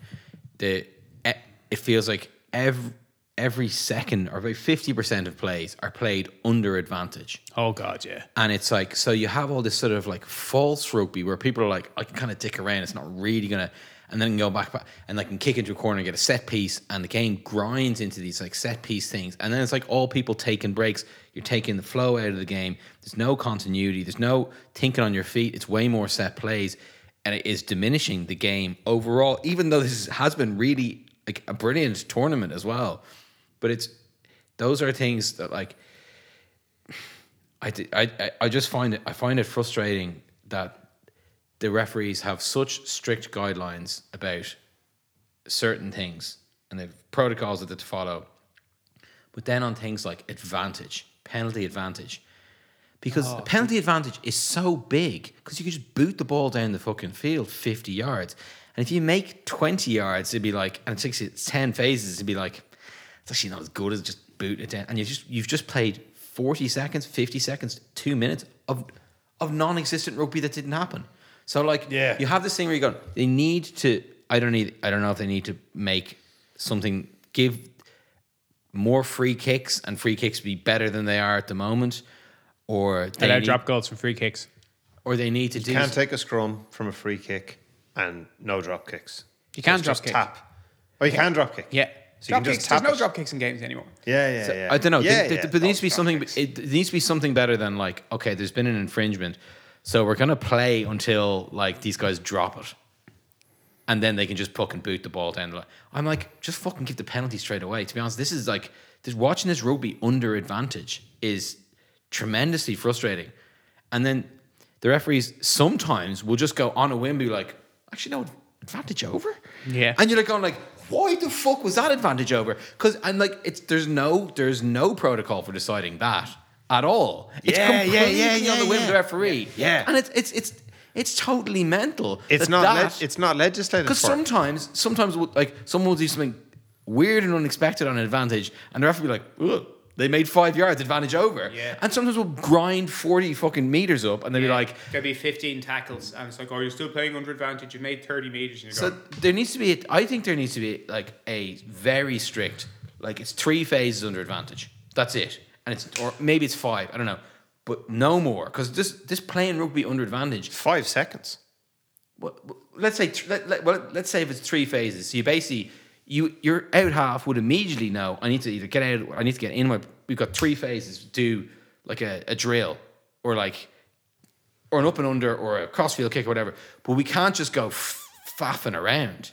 the e- it feels like every every second or about fifty percent of plays are played under advantage.
Oh God, yeah.
And it's like, so you have all this sort of like false rugby where people are like, I can kind of dick around. It's not really going to, and then go back, back and like can kick into a corner and get a set piece. And the game grinds into these like set piece things. And then it's like all people taking breaks. You're taking the flow out of the game. There's no continuity. There's no thinking on your feet. It's way more set plays. And it is diminishing the game overall, even though this has been really like a brilliant tournament as well. But it's, those are things that like, I, I, I- just find it I find it frustrating that the referees have such strict guidelines about certain things and they've protocols that they follow. But then on things like advantage, penalty advantage, because the penalty advantage is so big because you can just boot the ball down the fucking field 50 yards. And if you make 20 yards, it'd be like, and it takes you 10 phases, it'd be like, it's actually not as good as just booting it down. And you just you've just played 40 seconds, 50 seconds, two minutes of of non-existent rugby that didn't happen. So like
Yeah.
you have this thing where you go, they need to I don't need I don't know if they need to make something give more free kicks and free kicks be better than they are at the moment. Or they
Allow
need,
drop goals from free kicks.
or they need to do
You can't take a scrum from a free kick and no drop kicks.
You can
it's
drop
just
kick.
tap. Oh, you can drop kick.
Yeah.
So
drop
can
kicks. There's
tap
no
it.
drop kicks in games anymore.
Yeah, yeah,
So,
yeah.
I don't know.
Yeah,
There- there-
yeah.
but there needs to be something.
drop.
It, there needs to be something better than like, okay, there's been an infringement, so we're gonna play until like these guys drop it, and then they can just fucking boot the ball down the line. I'm like, just fucking give the penalty straight away. To be honest, this is like, this watching this rugby under advantage is tremendously frustrating, and then the referees sometimes will just go on a whim, be like, actually no, advantage over.
Yeah.
and you're like going like. Why the fuck was that advantage over? Because and like it's there's no there's no protocol for deciding that at all. It's
Yeah, yeah,
completely
yeah,
on the whim of the referee.
Yeah.
and it's it's it's it's totally mental.
It's not.
that-
le- it's not legislated
because sometimes, sometimes like someone will do something weird and unexpected on an advantage, and the referee will be like, "Ugh, they made five yards, advantage over."
Yeah.
And sometimes we'll grind forty fucking meters up, and they'll be like,
there'll be 15 tackles, and it's like, oh, you're still playing under advantage. You made 30 meters, and you're
So
going,
there needs to be. I think there needs to be like a very strict, like it's three phases under advantage. That's it, and it's or maybe it's five. I don't know, but no more because this this playing rugby under advantage.
Five seconds.
Well, let's say let, let, well, let's say if it's three phases. So you basically you your out half would immediately know I need to either get out. I need to get in my. We've got three phases. To do like a, a drill or like or an up and under or a crossfield kick or whatever. But we can't just go f- faffing around.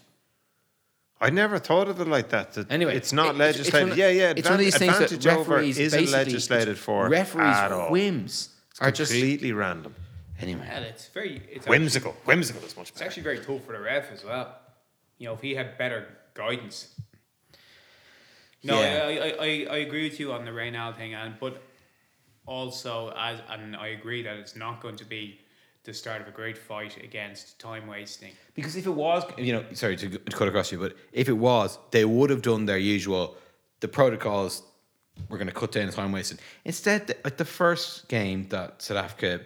I never thought of it like that. that
Anyway,
it's not
it-
legislated.
It's one of,
yeah, yeah.
It's one of these things that
advantage over
referees
isn't
basically-
legislated for
Referees'
at all.
whims are just
completely random.
anyway.
well, it's very, it's
Whimsical. Whimsical is much Better.
It's actually very tough for the ref as well. You know, if he had better guidance. No,
Yeah.
I, I, I, I agree with you on the Raynal thing, and but also as and I agree that it's not going to be the start of a great fight against time wasting.
Because if it was, you know, sorry to, to cut across you, but if it was, they would have done their usual. The protocols we're going to cut down the time wasting. Instead, the- like the first game that South Africa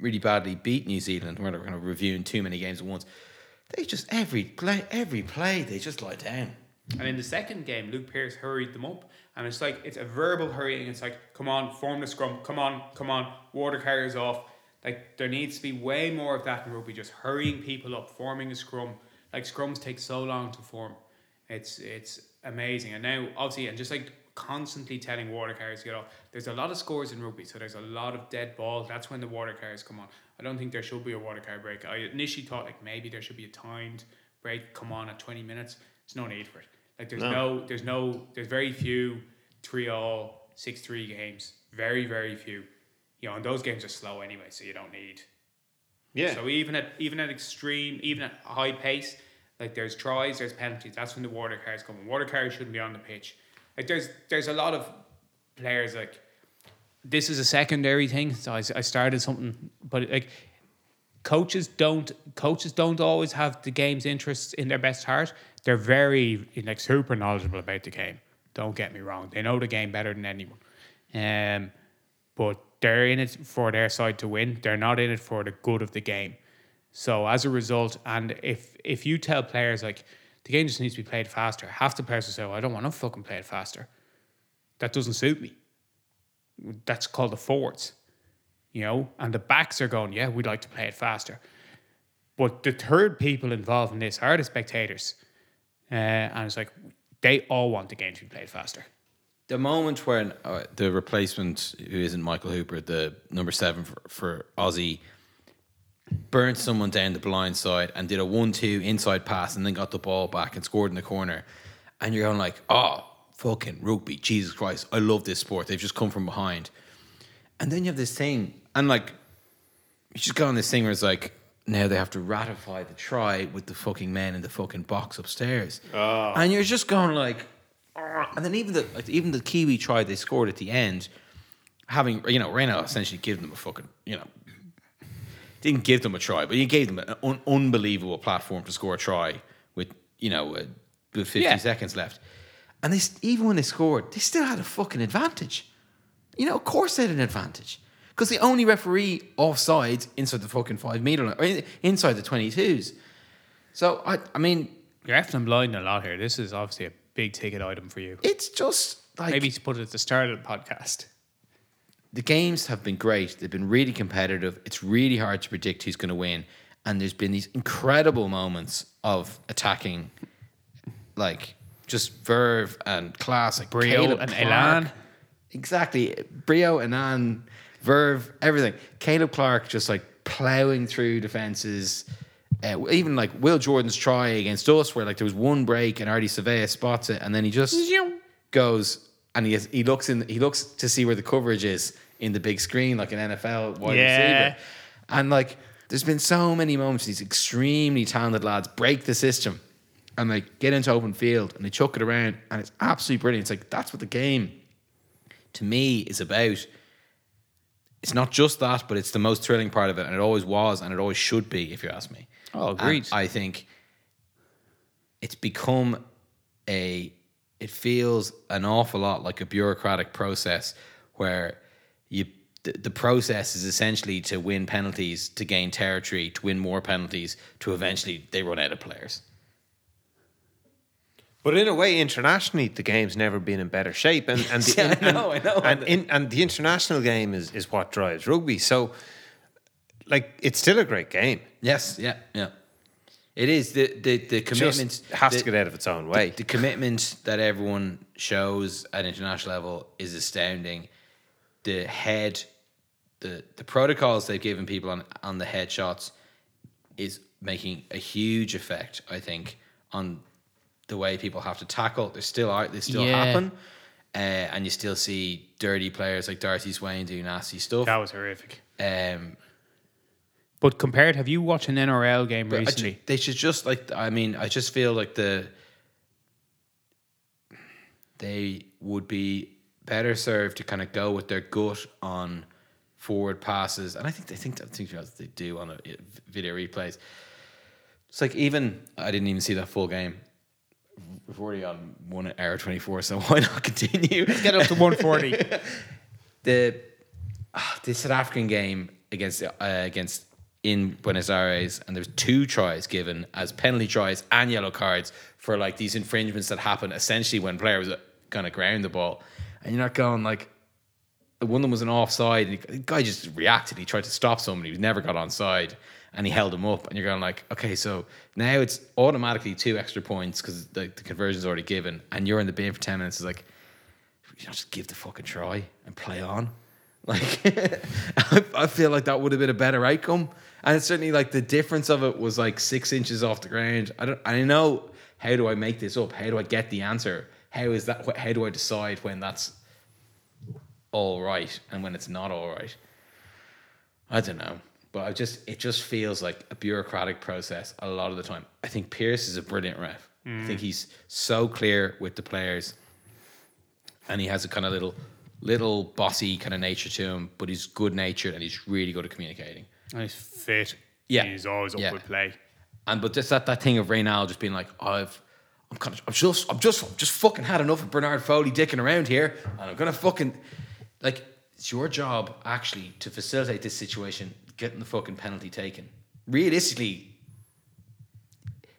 really badly beat New Zealand, were kind of reviewing too many games at once, they just every play, every play, they just lie down.
And in the second game, Luke Pearce hurried them up, and it's like it's a verbal hurrying. It's like, come on, form the scrum. Come on, come on. Water carriers off. Like there needs to be way more of that in rugby. Just hurrying people up, forming a scrum. Like scrums take so long to form. It's it's amazing. And now obviously, and just like constantly telling water carriers to get off. There's a lot of scores in rugby, so there's a lot of dead balls. That's when the water carriers come on. I don't think there should be a water carrier break. I initially thought like maybe there should be a timed break. Come on at twenty minutes. There's no need for it. Like there's no, there's no, there's very few three all six three games. Very very few. You know, and those games are slow anyway, so you don't need.
Yeah.
So even at even at extreme, even at high pace, like there's tries, there's penalties. That's when the water carriers come. Water carriers shouldn't be on the pitch. Like there's there's a lot of players like this is a secondary thing. So I, I started something, but like coaches don't coaches don't always have the game's interests in their best heart. They're very like super knowledgeable about the game. Don't get me wrong; they know the game better than anyone. Um, but they're in it for their side to win. They're not in it for the good of the game. So as a result, and if if you tell players like the game just needs to be played faster, half the players will say, well, "I don't want to fucking play it faster. That doesn't suit me." That's called the forwards, you know. And the backs are going, "Yeah, we'd like to play it faster." But the third people involved in this are the spectators, uh, and it's like they all want the game to be played faster.
The moment when uh, the replacement, who isn't Michael Hooper, the number seven for, for Aussie, burnt someone down the blind side and did a one-two inside pass and then got the ball back and scored in the corner, and you're going like, oh, fucking rugby, Jesus Christ, I love this sport. They've just come from behind, and then you have this thing, and like, you just go on this thing where it's like, now they have to ratify the try with the fucking men in the fucking box upstairs, ah. and you're just going like, "Oh," and then even the like, even the Kiwi try they scored at the end, having you know Raynal essentially give them a fucking you know didn't give them a try, but he gave them an un- unbelievable platform to score a try with you know uh, with 50
Yeah.
seconds left, and they even when they scored, they still had a fucking advantage. You know, of course they had an advantage because the only referee offside inside the fucking five meter line or inside the twenty twos. So I, I mean,
You're effing blind a lot here. This is obviously a big ticket item for you.
it's just like
Maybe to put it at the start of the podcast.
The games have been great. They've been really competitive. It's really hard to predict who's going to win. And there's been these incredible moments of attacking, like just verve and class, like
Brio
Caleb
and
Clark.
Elan.
Exactly, Brio and Ann, verve, everything. Caleb Clarke just like plowing through defenses. Uh, even like Will Jordan's try against us, where like there was one break and Ardie Savea spots it, and then he just goes and he has, he looks in he looks to see where the coverage is in the big screen like an NFL wide
Yeah.
receiver. And like there's been so many moments these extremely talented lads break the system and like get into open field and they chuck it around and it's absolutely brilliant. It's like that's what the game to me is about. It's not just that, but it's the most thrilling part of it, and it always was, and it always should be, if you ask me.
Oh,
And
agreed.
I think it's become a it feels an awful lot like a bureaucratic process where the, the process is essentially to win penalties to gain territory to win more penalties to eventually they run out of players
But in a way, internationally, the game's never been in better shape, and and (laughs) the,
Yeah, I
and,
I know.
and, in, and the international game is is what drives rugby. So, like, it's still a great game.
yes yeah yeah it is the the, the commitment
Just has
the-
to get out of its own way.
the commitment that everyone shows at international level is astounding. The head, the the protocols they've given people on on the headshots is making a huge effect. I think on the way people have to tackle. They're still out. They still
Yeah.
happen, uh, and you still see dirty players like Darcy Swain do nasty stuff.
That was horrific.
Um,
But compared, have you watched an NRL game
But I ju-
recently?
they should just like. I mean, I just feel like the they would be better served to kind of go with their gut on forward passes, and I think they think I think they do on a video replays. It's like even I didn't even see that full game. We've already on one hour twenty four, so (laughs) why not continue?
Get up to 140. (laughs)
the ah, the South African game against uh, against in Buenos Aires, and there's two tries given as penalty tries and yellow cards for like these infringements that happen essentially when players kind of ground the ball, and you're not going like. One of them was an offside. And the guy just reacted. He tried to stop somebody. He never got onside, and he held him up. And you're going like, okay, so now it's automatically two extra points because the, the conversion's already given, and you're in the bin for ten minutes. It's like, you know, just give the fucking try and play on. (laughs) Like, I, I feel like that would have been a better outcome. And it's certainly like the difference of it was like six inches off the ground. I don't, I know how do I make this up? How do I get the answer? How is that? How do I decide when that's all right and when it's not all right? I don't know, but I just it just feels like a bureaucratic process a lot of the time. I think Pearce is a brilliant ref. I think mm. he's so clear with the players and he has a kind of little little bossy kind of nature to him, but he's good natured and he's really good at communicating.
And he's fit.
Yeah.
He's always up
Yeah.
with play.
And but just that that thing of Raynal just being like, I've I'm kind of I'm just I'm just I'm just fucking had enough of Bernard Foley dicking around here, and I'm gonna fucking like it's your job actually to facilitate this situation, getting the fucking penalty taken. Realistically,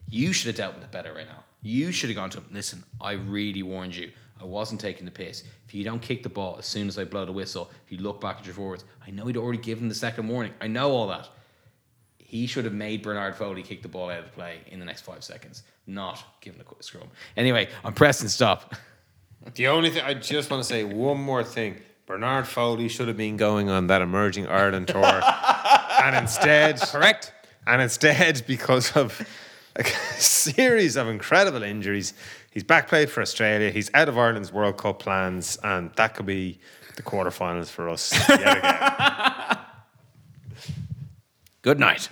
you should have dealt with it better right now. You should have gone to him. Listen, I really warned you. I wasn't taking the piss. If you don't kick the ball as soon as I blow the whistle, if you look back at your forwards, I know he'd already given the second warning. I know all that. He should have made Bernard Foley kick the ball out of play in the next five seconds, not given a scrum. Anyway, I'm pressing stop.
The only thing I just want to say one more thing. Bernard Foley should have been going on that emerging Ireland tour, and instead, correct, and instead, because of a series of incredible injuries, he's back played for Australia. He's out of Ireland's World Cup plans, and that could be the quarterfinals for us yet again. (laughs)
Good night.